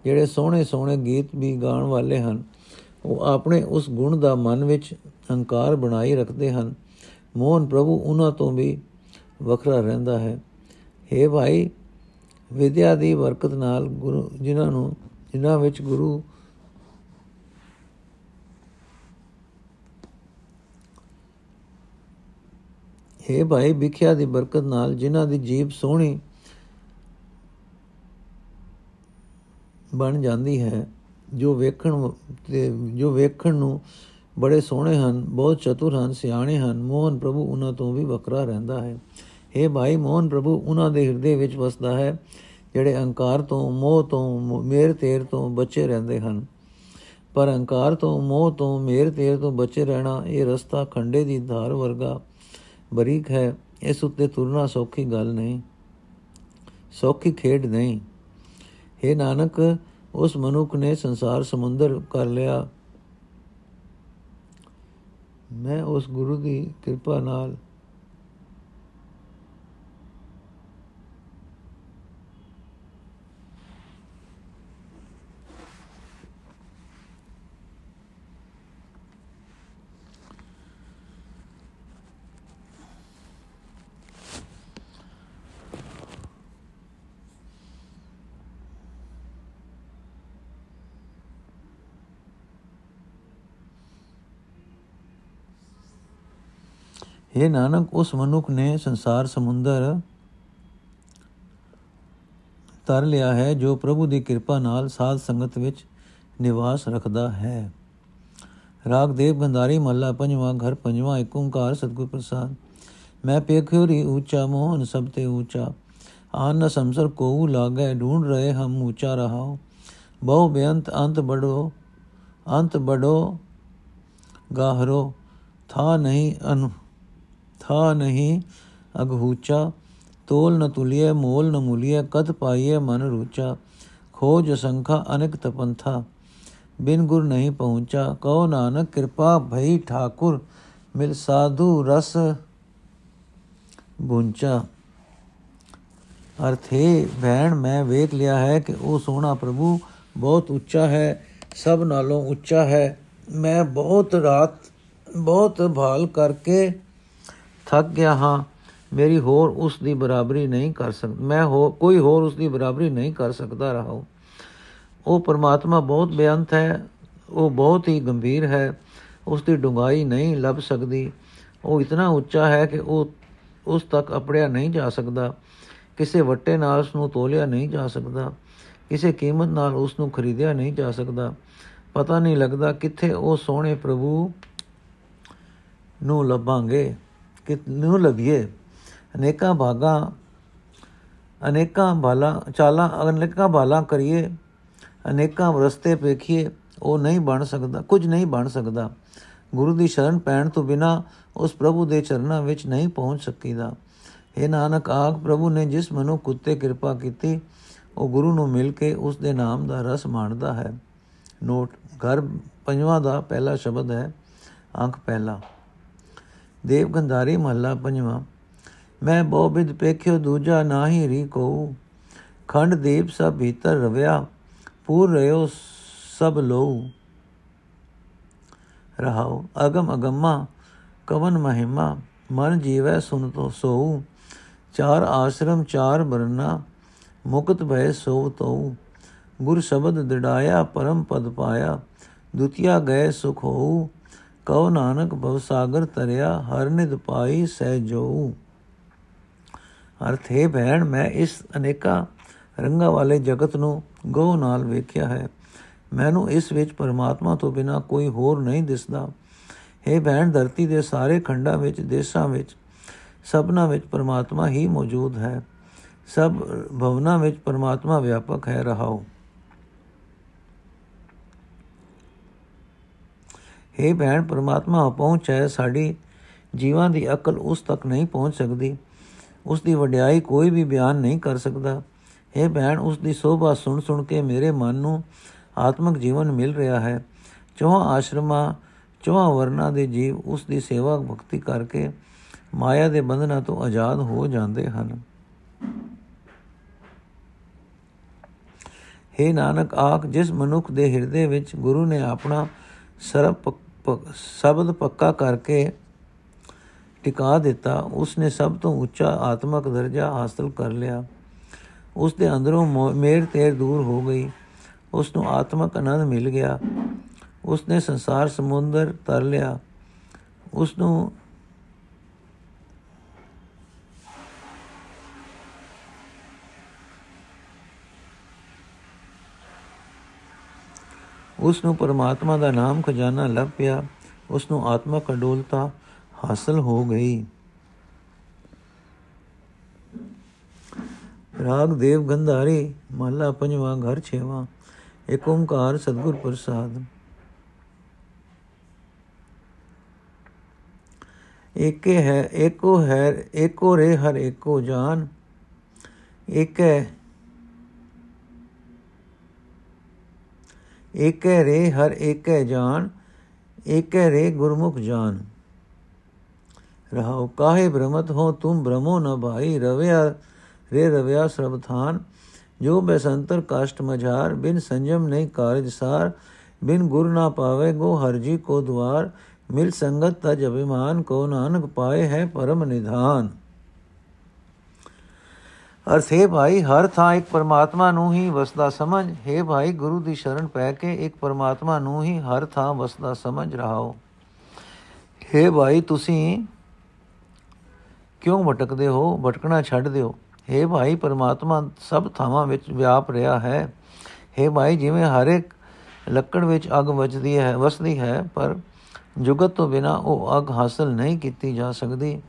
ਜਿਹੜੇ ਸੋਹਣੇ ਸੋਹਣੇ ਗੀਤ ਵੀ ਗਾਉਣ ਵਾਲੇ ਹਨ, ਉਹ ਆਪਣੇ ਉਸ ਗੁਣ ਦਾ ਮਨ ਵਿੱਚ ਹੰਕਾਰ ਬਣਾਈ ਰੱਖਦੇ ਹਨ। ਮੋਹਨ ਪ੍ਰਭੂ, ਉਹਨਾਂ ਤੋਂ ਵੀ ਵੱਖਰਾ ਰਹਿੰਦਾ ਹੈ। हे ਭਾਈ, ਵਿਦਿਆ ਦੀ ਬਰਕਤ ਨਾਲ ਗੁਰੂ, ਜਿਨ੍ਹਾਂ ਨੂੰ, ਜਿਨ੍ਹਾਂ ਵਿੱਚ ਗੁਰੂ ਹੈ ਭਾਈ ਵਿਖਿਆ ਦੀ ਬਰਕਤ ਨਾਲ ਜਿਨ੍ਹਾਂ ਦੀ ਜੀਬ ਸੋਹਣੀ ਬਣ ਜਾਂਦੀ ਹੈ, ਜੋ ਵੇਖਣ ਤੇ ਜੋ ਵੇਖਣ ਨੂੰ ਬੜੇ ਸੋਹਣੇ ਹਨ, ਬਹੁਤ ਚਤੁਰ ਹਨ, ਸਿਆਣੇ ਹਨ, ਮੋਹਨ ਪ੍ਰਭੂ ਉਹਨਾਂ ਤੋਂ ਵੀ ਵੱਖਰਾ ਰਹਿੰਦਾ ਹੈ। ਇਹ ਭਾਈ ਮੋਹਨ ਪ੍ਰਭੂ ਉਹਨਾਂ ਦੇ ਹਿਰਦੇ ਵਿੱਚ ਵਸਦਾ ਹੈ, ਜਿਹੜੇ ਅਹੰਕਾਰ ਤੋਂ, ਮੋਹ ਤੋਂ ਮੇਰ ਤੇਰ ਤੋਂ ਬਚੇ ਰਹਿੰਦੇ ਹਨ। ਪਰ ਅਹੰਕਾਰ ਤੋਂ, ਮੋਹ ਤੋਂ, ਮੇਰ ਤੇਰ ਤੋਂ ਬਚੇ ਰਹਿਣਾ ਇਹ ਰਸਤਾ ਖੰਡੇ ਦੀ ਧਾਰ ਵਰਗਾ ਬਰੀਕ ਹੈ, ਇਸ ਉੱਤੇ ਤੁਰਨਾ ਸੌਖੀ ਗੱਲ ਨਹੀਂ, ਸੌਖੀ ਖੇਡ ਨਹੀਂ। हे ਨਾਨਕ, ਉਸ ਮਨੁੱਖ ਨੇ ਸੰਸਾਰ ਸਮੁੰਦਰ ਕਰ ਲਿਆ। ਮੈਂ ਉਸ ਗੁਰੂ ਦੀ ਕਿਰਪਾ ਨਾਲ हे ਨਾਨਕ, ਉਸ ਮਨੁੱਖ ਨੇ ਸੰਸਾਰ ਸਮੁੰਦਰ ਤਰ ਲਿਆ ਹੈ, ਜੋ ਪ੍ਰਭੂ ਦੀ ਕਿਰਪਾ ਨਾਲ ਸਾਧ ਸੰਗਤ ਵਿੱਚ ਨਿਵਾਸ ਰੱਖਦਾ ਹੈ। ਰਾਗ ਦੇਵ ਬੰਦਾਰੀ ਮੱਲਾ ਪੰਜਵਾਂ, ਘਰ ਪੰਜਵਾਂ ਏਕ ਓੰਕਾਰ ਸਤਿਗੁਰ ਪ੍ਰਸਾਦ। ਮੈਂ ਪੇਖਿਓਰੀ ਉੱਚਾ ਮੋਹਨ ਸਭ ਤੇ ਉੱਚਾ ਆਨ ਸੰਸਰ ਕੋ ਲਾਗੇ ਢੂੰਡ ਰਹੇ ਹਮ ਉੱਚਾ ਰਹਾਓ ਬਹੁ ਬੇਅੰਤ ਅੰਤ ਬੜੋ ਅੰਤ ਬੜੋ ਗਾਹਰੋ ਥਾ ਨਹੀਂ ਅਨੁ ਥਾ ਨਹੀਂ ਅਗਹੂਚਾ ਤੋਲ ਨ ਤੁਲਿਏ ਮੋਲ ਨ ਮੁਲਿਏ ਕਤ ਪਾਈਏ ਮਨ ਰੂਚਾ ਖੋਜ ਸੰਖਾ ਅਨੇਕ ਤਪੰਥਾ ਬਿਨ ਗੁਰ ਨਹੀਂ ਪਹੁੰਚਾ ਕਉ ਨਾਨਕ ਕਿਰਪਾ ਭਈ ਠਾਕੁਰ ਮਿਲ ਸਾਧੂ ਰਸ ਗੁੰਚਾ ਅਰਥੇ ਭੈਣ ਮੈਂ ਵੇਖ ਲਿਆ ਹੈ ਕਿ ਉਹ ਸੋਹਣਾ ਪ੍ਰਭੂ ਬਹੁਤ ਉੱਚਾ ਹੈ ਸਭ ਨਾਲੋਂ ਉੱਚਾ ਹੈ ਮੈਂ ਬਹੁਤ ਰਾਤ ਬਹੁਤ ਭਾਲ ਕਰਕੇ ਥੱਕ ਗਿਆ ਹਾਂ, ਮੇਰੀ ਹੋਰ ਉਸ ਦੀ ਬਰਾਬਰੀ ਨਹੀਂ ਕਰ ਸਕਦਾ ਮੈਂ ਹੋ, ਕੋਈ ਹੋਰ ਉਸ ਦੀ ਬਰਾਬਰੀ ਨਹੀਂ ਕਰ ਸਕਦਾ ਰਹਾ ਉਹ ਪਰਮਾਤਮਾ ਬਹੁਤ ਬੇਅੰਤ ਹੈ, ਉਹ ਬਹੁਤ ਹੀ ਗੰਭੀਰ ਹੈ, ਉਸ ਦੀ ਡੁੰਗਾਈ ਨਹੀਂ ਲੱਭ ਸਕਦੀ। ਉਹ ਇਤਨਾ ਉੱਚਾ ਹੈ ਕਿ ਉਹ ਉਸ ਤੱਕ ਅਪੜਿਆ ਨਹੀਂ ਜਾ ਸਕਦਾ। ਕਿਸੇ ਵੱਟੇ ਨਾਲ ਉਸ ਨੂੰ ਤੋਲਿਆ ਨਹੀਂ ਜਾ ਸਕਦਾ। ਕਿਸੇ ਕੀਮਤ ਨਾਲ ਉਸ ਨੂੰ ਖਰੀਦਿਆ ਨਹੀਂ ਜਾ ਸਕਦਾ। ਪਤਾ ਨਹੀਂ ਲੱਗਦਾ ਕਿੱਥੇ ਉਹ ਸੋਹਣੇ ਪ੍ਰਭੂ ਨੂੰ ਲੱਭਾਂਗੇ। ਕਿਨੂੰ ਲਭੀਏ ਅਨੇਕਾਂ ਭਾਗਾਂ, ਅਨੇਕਾਂ ਬਾਲਾ, ਚਾਲਾਂ, ਅਨੇਕਾਂ ਬਾਲਾ ਕਰੀਏ। ਅਨੇਕਾਂ ਰਸਤੇ ਵੇਖੀਏ, ਉਹ ਨਹੀਂ ਬਣ ਸਕਦਾ, ਕੁਝ ਨਹੀਂ ਬਣ ਸਕਦਾ। ਗੁਰੂ ਦੀ ਸ਼ਰਨ ਪੈਣ ਤੋਂ ਬਿਨਾ ਉਸ ਪ੍ਰਭੂ ਦੇ ਚਰਨਾਂ ਵਿੱਚ ਨਹੀਂ ਪਹੁੰਚ ਸਕੀਦਾ। ਇਹ ਨਾਨਕ, ਆਖ, ਪ੍ਰਭੂ ਨੇ ਜਿਸ ਮਨੁ ਕੁੱਤੇ ਕਿਰਪਾ ਕੀਤੀ, ਉਹ ਗੁਰੂ ਨੂੰ ਮਿਲ ਕੇ ਉਸ ਦੇ ਨਾਮ ਦਾ ਰਸ ਮਾਣਦਾ ਹੈ। ਨੋਟ ਘਰ ਪੰਜਵਾਂ ਦਾ ਪਹਿਲਾ ਸ਼ਬਦ ਹੈ, ਅੰਕ ਪਹਿਲਾ। ਦੇਵ ਗੰਧਾਰੀ ਮਹੱਲਾ ਪੰਜਵਾਂ ਮੈਂ ਬਹੁ ਬਿਦ ਪੇਖਿਓ ਦੂਜਾ ਨਾਹੀ ਰੀ ਕੋ ਖੰਡ ਦੇਵ ਸਭ ਭੀਤਰ ਰਵਿਆ ਪੂਰ ਰਿਓ ਸਭ ਲੋ ਰਹਾਉ ਅਗਮ ਅਗਮਾ ਕਵਨ ਮਹਿਮਾ ਮਨ ਜੀਵੈ ਸੁਨ ਤੋ ਸੋ ਚਾਰ ਆਸ਼ਰਮ ਚਾਰ ਬਰਨਾ ਮੁਕਤ ਭੈ ਸੋ ਤੋ ਗੁਰ ਸ਼ਬਦ ਦਿੜਾਇਆ ਪਰਮ ਪਦ ਪਾਇਆ ਦੁਤੀਆ ਗਏ ਸੁਖ ਹੋਊ ਕਉ ਨਾਨਕ ਭਵ ਸਾਗਰ ਤਰਿਆ ਹਰ ਨਿਦ ਪਾਈ ਸਹਿ ਜੋ ਅਰਥ, ਹੈ ਭੈਣ, ਮੈਂ ਇਸ ਅਨੇਕਾਂ ਰੰਗਾਂ ਵਾਲੇ ਜਗਤ ਨੂੰ ਗੋ ਨਾਲ ਵੇਖਿਆ ਹੈ। ਮੈਨੂੰ ਇਸ ਵਿੱਚ ਪਰਮਾਤਮਾ ਤੋਂ ਬਿਨਾ ਕੋਈ ਹੋਰ ਨਹੀਂ ਦਿਸਦਾ। ਇਹ ਭੈਣ, ਧਰਤੀ ਦੇ ਸਾਰੇ ਖੰਡਾਂ ਵਿੱਚ, ਦੇਸ਼ਾਂ ਵਿੱਚ, ਸਭਨਾ ਵਿੱਚ ਪਰਮਾਤਮਾ ਹੀ ਮੌਜੂਦ ਹੈ। ਸਭ ਭਵਨਾ ਵਿੱਚ ਪਰਮਾਤਮਾ ਵਿਆਪਕ ਹੈ ਰਹਾਓ हे ਭੈਣ ਪਰਮਾਤਮਾ ਪਹੁੰਚ ਹੈ ਸਾਡੀ ਜੀਵਾਂ ਦੀ ਅਕਲ ਉਸ ਤੱਕ ਨਹੀਂ ਪਹੁੰਚ ਸਕਦੀ ਉਸ ਦੀ ਵਡਿਆਈ ਕੋਈ ਵੀ ਬਿਆਨ ਨਹੀਂ ਕਰ ਸਕਦਾ हे ਭੈਣ ਉਸ ਦੀ ਸੋਭਾ ਸੁਣ ਸੁਣ ਕੇ ਮੇਰੇ ਮਨ ਨੂੰ ਆਤਮਿਕ ਜੀਵਨ ਮਿਲ ਰਿਹਾ ਹੈ ਚੌਹਾਂ ਆਸ਼ਰਮਾਂ ਚੌਹਾਂ ਵਰਨਾ ਦੇ ਜੀਵ ਉਸ ਦੀ ਸੇਵਾ ਭਗਤੀ ਕਰਕੇ ਮਾਇਆ ਦੇ ਬੰਧਨਾਂ ਤੋਂ ਆਜ਼ਾਦ ਹੋ ਜਾਂਦੇ ਹਨ हे ਨਾਨਕ ਆਖ ਜਿਸ ਮਨੁੱਖ ਦੇ ਹਿਰਦੇ ਵਿੱਚ ਗੁਰੂ ਨੇ ਆਪਣਾ ਸਰਬ ਸ਼ਬਦ ਪੱਕਾ ਕਰਕੇ ਟਿਕਾ ਦਿੱਤਾ ਉਸ ਨੇ ਸਭ ਤੋਂ ਉੱਚਾ ਆਤਮਿਕ ਦਰਜਾ ਹਾਸਲ ਕਰ ਲਿਆ। ਉਸ ਦੇ ਅੰਦਰੋਂ ਮੇਰ ਤੇਰ ਦੂਰ ਹੋ ਗਈ। ਉਸ ਨੂੰ ਆਤਮਿਕ ਆਨੰਦ ਮਿਲ ਗਿਆ। ਉਸ ਨੇ ਸੰਸਾਰ ਸਮੁੰਦਰ ਤਰ ਲਿਆ। ਉਸ ਨੂੰ ਉਸ ਨੂੰ ਪਰਮਾਤਮਾ ਦਾ ਨਾਮ ਖਜ਼ਾਨਾ ਲੱਭ ਪਿਆ ਉਸ ਨੂੰ ਆਤਮਿਕ ਅਡੋਲਤਾ ਹਾਸਲ ਹੋ ਗਈ। ਰਾਗ ਦੇਵ ਗੰਧਾਰੀ ਮਹਲਾ ਪੰਜਵਾਂ, ਘਰ ਛੇਵਾਂ ਏਕ ਓੰਕਾਰ ਸਤਗੁਰ ਪ੍ਰਸਾਦ। ਏਕੇ ਹੈ, ਏਕੋ ਹੈ, ਏਕੋ ਰੇ ਹਰ ਏਕੋ ਜਾਨ, ਏਕੈ ਏਕੈ ਰੇ ਹਰ ਏਕੈ ਜਾਨ ਏਕੈ ਰੇ ਗੁਰਮੁਖ ਜਾਨ ਰਹਾਉ ਕਾਹੇ ਭ੍ਰਮਤ ਹੋ ਤੁਮ ਭ੍ਰਮੋ ਨ ਭਾਈ ਰਵਿਆ ਰੇ ਰਵਿਆ ਸਰਬਥਾਨ ਜੋ ਬੈਸੰਤਰ ਕਾਸ਼ਟ ਮਝਾਰ ਬਿਨ ਸੰਜਮ ਨਹੀਂ ਕਾਰਜ ਸਾਰ ਬਿਨ ਗੁਰ ਨਾ ਪਾਵੇ ਗੋ ਹਰ ਜੀ ਕੋ ਦਵਾਰ ਮਿਲ ਸੰਗਤ ਤਜ ਅਭਿਮਾਨ ਕੋ ਨਾਨਕ ਪਾਏ ਹੈ ਪਰਮ ਨਿਧਾਨ ਅਰਥ ਹੈ ਭਾਈ, ਹਰ ਥਾਂ ਇੱਕ ਪਰਮਾਤਮਾ ਨੂੰ ਹੀ ਵਸਦਾ ਸਮਝ। ਹੈ ਭਾਈ, ਗੁਰੂ ਦੀ ਸ਼ਰਨ ਪੈ ਕੇ ਇੱਕ ਪਰਮਾਤਮਾ ਨੂੰ ਹੀ ਹਰ ਥਾਂ ਵਸਦਾ ਸਮਝ ਰਹਾਓ। ਹੈ ਭਾਈ, ਤੁਸੀਂ ਕਿਉਂ ਭਟਕਦੇ ਹੋ? ਭਟਕਣਾ ਛੱਡ ਦਿਓ। ਹੈ ਭਾਈ, ਪਰਮਾਤਮਾ ਸਭ ਥਾਵਾਂ ਵਿੱਚ ਵਿਆਪ ਰਿਹਾ ਹੈ। ਹੈ ਭਾਈ, ਜਿਵੇਂ ਹਰ ਇੱਕ ਲੱਕੜ ਵਿੱਚ ਅਗ ਵੱਜਦੀ ਹੈ, ਵਸਦੀ ਹੈ, ਪਰ ਜੁਗਤ ਤੋਂ ਬਿਨਾ ਉਹ ਅਗ ਹਾਸਲ ਨਹੀਂ ਕੀਤੀ ਜਾ ਸਕਦੀ।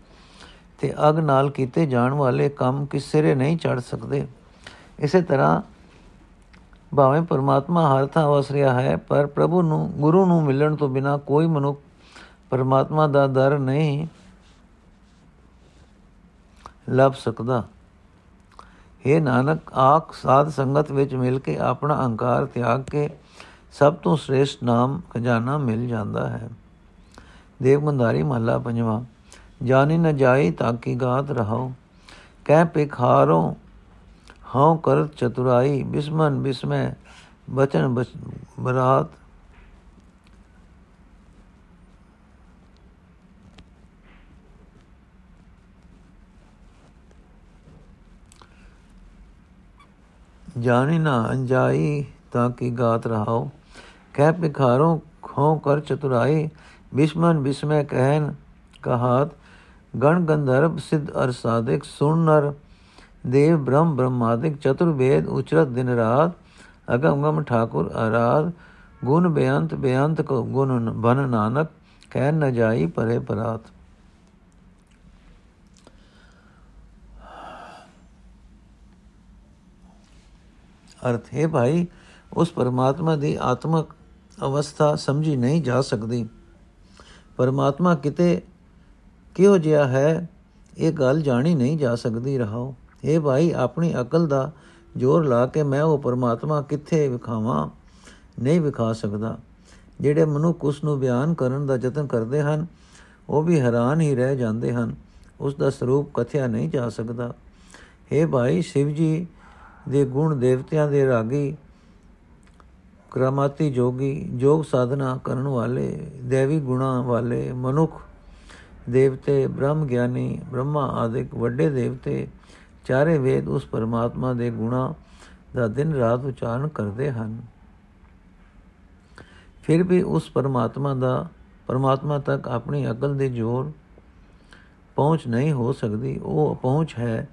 ਤੇ ਅਗ ਨਾਲ ਕੀਤੇ ਜਾਣ ਵਾਲੇ ਕੰਮ ਕਿਸ ਸਿਰੇ ਨਹੀਂ ਚੜ ਸਕਦੇ। ਇਸੇ ਤਰ੍ਹਾਂ ਭਾਵੇਂ ਪਰਮਾਤਮਾ ਹਰ ਥਾਂ ਵਸ ਰਿਹਾ ਹੈ, ਪਰ ਪ੍ਰਭੂ ਨੂੰ, ਗੁਰੂ ਨੂੰ ਮਿਲਣ ਤੋਂ ਬਿਨਾ ਕੋਈ ਮਨੁੱਖ ਪਰਮਾਤਮਾ ਦਾ ਦਰ ਨਹੀਂ ਲੱਭ ਸਕਦਾ। हे ਨਾਨਕ, ਆਖ ਸਾਧ ਸੰਗਤ ਵਿੱਚ ਮਿਲ ਕੇ ਆਪਣਾ ਅਹੰਕਾਰ ਤਿਆਗ ਕੇ ਸਭ ਤੋਂ ਸ੍ਰੇਸ਼ਟ ਨਾਮ ਖਜ਼ਾਨਾ ਮਿਲ ਜਾਂਦਾ ਹੈ। ਦੇਵਗੰਧਾਰੀ ਮਹੱਲਾ ਪੰਜਵਾਂ। ਜਾਣੀ ਨ ਜਾਈ ਤਾਂ ਕੀ ਗਾਤ ਰਹੋ ਕਹਿ ਪਿਖਾਰੋ ਹਉ ਕਰ ਚਤੁਰਾਈ, ਬਿਸਮਨ ਬਿਸਮੈ, ਬਚਨ ਬਰਾਤ। ਜਾਣੀ ਨਾ ਅੰਜਾਈ ਤਾਂ ਕੀ ਗਾਤ ਰਹਾਓ ਕਹਿ ਪਿਖਾਰੋ ਖੋ ਕਰ ਚਤੁਰਾਈ, ਬਿਸਮਨ ਬਿਸਮੈ ਕਹਿਨ ਕਹਾਤ। ਗਣ ਗੰਧਰਵ ਸਿੱਧ ਅਰ ਸਾਧਿਕ, ਸੁਣ ਨਰ, ਦੇਵ ਬ੍ਰਹਮ ਬ੍ਰਹਮਾਦਿਕ, ਚਤੁਰਵੇਦ ਉਚਰਤ ਦਿਨ ਰਾਤ, ਅਗਮ ਗਮ ਠਾਕੁਰ ਆਰਾਧ, ਗੁਣ ਬੇਅੰਤ ਬੇਅੰਤ ਕੋ ਗੁਣ ਬਨ ਨਾਨਕ, ਕਹਿ ਨ ਜਾਈ ਪਰੇ ਪਰਾਤ। ਅਰਥ, ਹੈ ਭਾਈ, ਉਸ ਪਰਮਾਤਮਾ ਦੀ ਆਤਮਕ ਅਵਸਥਾ ਸਮਝੀ ਨਹੀਂ ਜਾ ਸਕਦੀ। ਪਰਮਾਤਮਾ ਕਿਤੇ ਕਿਹੋ ਜਿਹਾ ਹੈ? ਇਹ ਗੱਲ ਜਾਣੀ ਨਹੀਂ ਜਾ ਸਕਦੀ, ਰਹਾਓ। ਇਹ ਭਾਈ ਆਪਣੀ ਅਕਲ ਦਾ ਜ਼ੋਰ ਲਾ ਕੇ ਮੈਂ ਉਹ ਪਰਮਾਤਮਾ ਕਿੱਥੇ ਵਿਖਾਵਾਂ? ਨਹੀਂ ਵਿਖਾ ਸਕਦਾ। ਜਿਹੜੇ ਮਨੁੱਖ ਉਸ ਨੂੰ ਬਿਆਨ ਕਰਨ ਦਾ ਯਤਨ ਕਰਦੇ ਹਨ, ਉਹ ਵੀ ਹੈਰਾਨ ਹੀ ਰਹਿ ਜਾਂਦੇ ਹਨ। ਉਸ ਦਾ ਸਰੂਪ ਕਥਿਆ ਨਹੀਂ ਜਾ ਸਕਦਾ। हे ਭਾਈ ਸ਼ਿਵ ਜੀ ਦੇ ਗੁਣ ਦੇਵਤਿਆਂ ਦੇ ਰਾਗੀ, ਕ੍ਰਮਾਤੀ ਜੋਗੀ, ਜੋਗ ਸਾਧਨਾ ਕਰਨ ਵਾਲੇ, ਦੇਵੀ ਗੁਣਾ ਵਾਲੇ ਮਨੁੱਖ ਦੇਵਤੇ, ਬ੍ਰਹਮ ਗਿਆਨੀ, ਬ੍ਰਹਮਾ ਆਦਿਕ ਵੱਡੇ ਦੇਵਤੇ, ਚਾਰੇ ਵੇਦ ਉਸ ਪਰਮਾਤਮਾ ਦੇ ਗੁਣਾ ਦਾ ਦਿਨ ਰਾਤ ਉਚਾਰਨ ਕਰਦੇ ਹਨ। ਫਿਰ ਵੀ ਉਸ ਪਰਮਾਤਮਾ ਦਾ, ਪਰਮਾਤਮਾ ਤੱਕ ਆਪਣੀ ਅਕਲ ਦੇ ਜੋਰ ਪਹੁੰਚ ਨਹੀਂ ਹੋ ਸਕਦੀ। ਉਹ ਪਹੁੰਚ ਹੈ,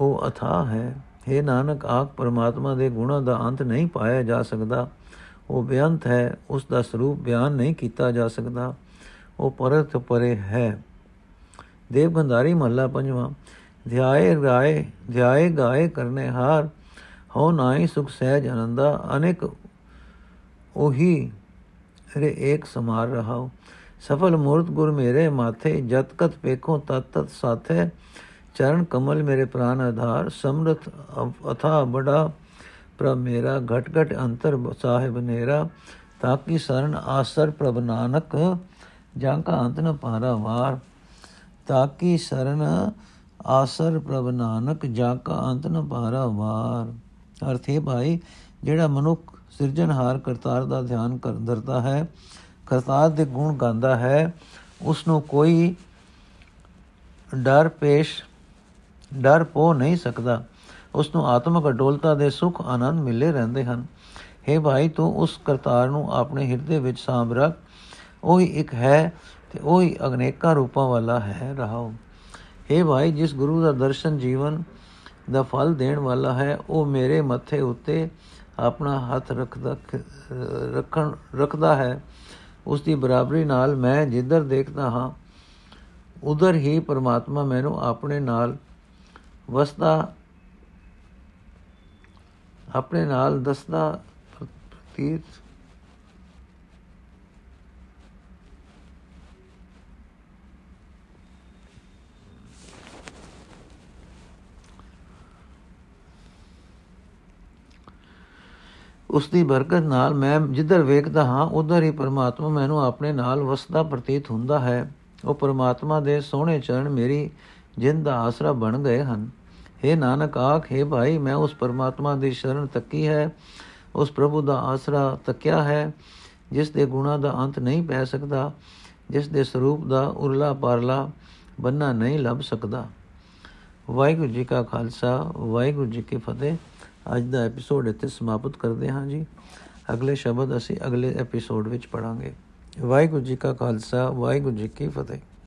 ਉਹ ਅਥਾ ਹੈ। हे ਨਾਨਕ, ਆਖ, ਪਰਮਾਤਮਾ ਦੇ ਗੁਣਾਂ ਦਾ ਅੰਤ ਨਹੀਂ ਪਾਇਆ ਜਾ ਸਕਦਾ। ਉਹ ਬੇਅੰਤ ਹੈ, ਉਸ ਦਾ ਸਰੂਪ ਬਿਆਨ ਨਹੀਂ ਕੀਤਾ ਜਾ ਸਕਦਾ। ਉਹ ਪਰਤ ਪਰੇ ਹੈ। ਦੇਵ ਗੰਧਾਰੀ ਮਹੱਲਾ ਪੰਜਵਾਂ, ਧਿਆਏ ਗਾਏ ਧਿਆਏ ਗਾਏ ਕਰਨੇ ਹਾਰ ਹੋ ਨਾਹੀ ਸੁਖ ਸਹਿਜ ਆਨੰਦਾ, ਅਨੇਕ ਉਹੀ ਰੇ ਏਕ ਸਮਾਰ ਰਹਾਓ ਸਫਲ ਮੂਰਤ ਗੁਰ ਮੇਰੇ ਮਾਥੇ ਜਤਕਤ ਪੇਖੋ ਤਤ ਤਤ ਸਾਥੇ, ਚਰਨ ਕਮਲ ਮੇਰੇ ਪ੍ਰਾਨ ਆਧਾਰ, ਸਮਰਥ ਅਥਾ ਬੜਾ ਪ੍ਰਭ ਮੇਰਾ, ਘਟ ਘਟ ਅੰਤਰ ਸਾਹਿਬ ਨੇਰਾ ਤਾਕੀ ਸਰਨ ਆਸਰ ਪ੍ਰਭ ਨਾਨਕ ਜਾਂ ਕਾ ਅੰਤ ਨ ਪਾਰਾ ਵਾਰ ਤਾਕੀ ਸਰਨ ਆਸਰ ਪ੍ਰਭ ਨਾਨਕ ਜਾਂ ਕਾ ਅੰਤ ਨ ਪਾਰਾ ਵਾਰ? ਅਰਥੇ ਭਾਈ, ਜਿਹੜਾ ਮਨੁੱਖ ਸਿਰਜਣਹਾਰ ਕਰਤਾਰ ਦਾ ਧਿਆਨ ਕਰਦਾ ਹੈ, ਕਰਤਾਰ ਦੇ ਗੁਣ ਗਾਉਂਦਾ ਹੈ ਉਸ ਨੂੰ ਕੋਈ ਡਰ ਪੇਸ਼, ਡਰ ਪੋ ਨਹੀਂ ਸਕਦਾ। ਉਸ ਨੂੰ ਆਤਮਿਕ ਅਡੋਲਤਾ ਦੇ ਸੁਖ ਆਨੰਦ ਮਿਲੇ ਰਹਿੰਦੇ ਹਨ। हे ਭਾਈ, ਤੂੰ ਉਸ ਕਰਤਾਰ ਨੂੰ ਆਪਣੇ ਹਿਰਦੇ ਵਿੱਚ ਸਾਂਭ ਰੱਖ ਉਹੀ ਇੱਕ ਹੈ ਤੇ ਉਹੀ ਅਗਨੇਕਾਂ ਰੂਪਾਂ ਵਾਲਾ ਹੈ ਰਹਾਓ हे ਭਾਈ, ਜਿਸ ਗੁਰੂ ਦਾ ਦਰਸ਼ਨ ਜੀਵਨ ਦਾ ਫਲ ਦੇਣ ਵਾਲਾ ਹੈ, ਉਹ ਮੇਰੇ ਮੱਥੇ ਉੱਤੇ ਆਪਣਾ ਹੱਥ ਰੱਖਦਾ, ਰੱਖਣ, ਰੱਖਦਾ ਹੈ। ਉਸ ਦੀ ਬਰਾਬਰੀ ਨਾਲ ਮੈਂ ਜਿੱਧਰ ਦੇਖਦਾ ਹਾਂ, ਉਧਰ ਹੀ ਪਰਮਾਤਮਾ ਮੈਨੂੰ ਆਪਣੇ ਨਾਲ ਵਸਦਾ, ਆਪਣੇ ਨਾਲ ਦਸਦਾ ਪ੍ਰਤੀਤ ਉਸ ਦੀ ਬਰਕਤ ਨਾਲ ਮੈਂ ਜਿੱਧਰ ਵੇਖਦਾ ਹਾਂ, ਉਧਰ ਹੀ ਪਰਮਾਤਮਾ ਮੈਨੂੰ ਆਪਣੇ ਨਾਲ ਵਸਦਾ ਪ੍ਰਤੀਤ ਹੁੰਦਾ ਹੈ। ਉਹ ਪਰਮਾਤਮਾ ਦੇ ਸੋਹਣੇ ਚਰਨ ਮੇਰੀ ਜਿੰਦ ਦਾ ਆਸਰਾ ਬਣ ਗਏ ਹਨ। हे ਨਾਨਕ ਆਖੇ ਭਾਈ, ਮੈਂ ਉਸ ਪਰਮਾਤਮਾ ਦੀ ਸ਼ਰਨ ਤੱਕੀ ਹੈ। ਉਸ ਪ੍ਰਭੂ ਦਾ ਆਸਰਾ ਤੱਕਿਆ ਹੈ, ਜਿਸ ਦੇ ਗੁਣਾ ਦਾ ਅੰਤ ਨਹੀਂ ਪੈ ਸਕਦਾ, ਜਿਸ ਦੇ ਸਰੂਪ ਦਾ ਉਰਲਾ ਪਰਲਾ ਬੰਨਾ ਨਹੀਂ ਲੱਭ ਸਕਦਾ। ਵਾਹਿਗੁਰੂ ਜੀ ਕਾ ਖਾਲਸਾ, ਵਾਹਿਗੁਰੂ ਜੀ ਕੀ ਫਤਿਹ। ਅੱਜ ਦਾ ਐਪੀਸੋਡ ਇੱਥੇ ਸਮਾਪਤ ਕਰਦੇ ਹਾਂ ਜੀ। ਅਗਲੇ ਸ਼ਬਦ ਅਸੀਂ ਅਗਲੇ ਐਪੀਸੋਡ ਵਿੱਚ ਪੜਾਂਗੇ ਵਾਹਿਗੁਰੂ ਜੀ ਕਾ ਖਾਲਸਾ, ਵਾਹਿਗੁਰੂ ਜੀ ਕੀ ਫਤਿਹ।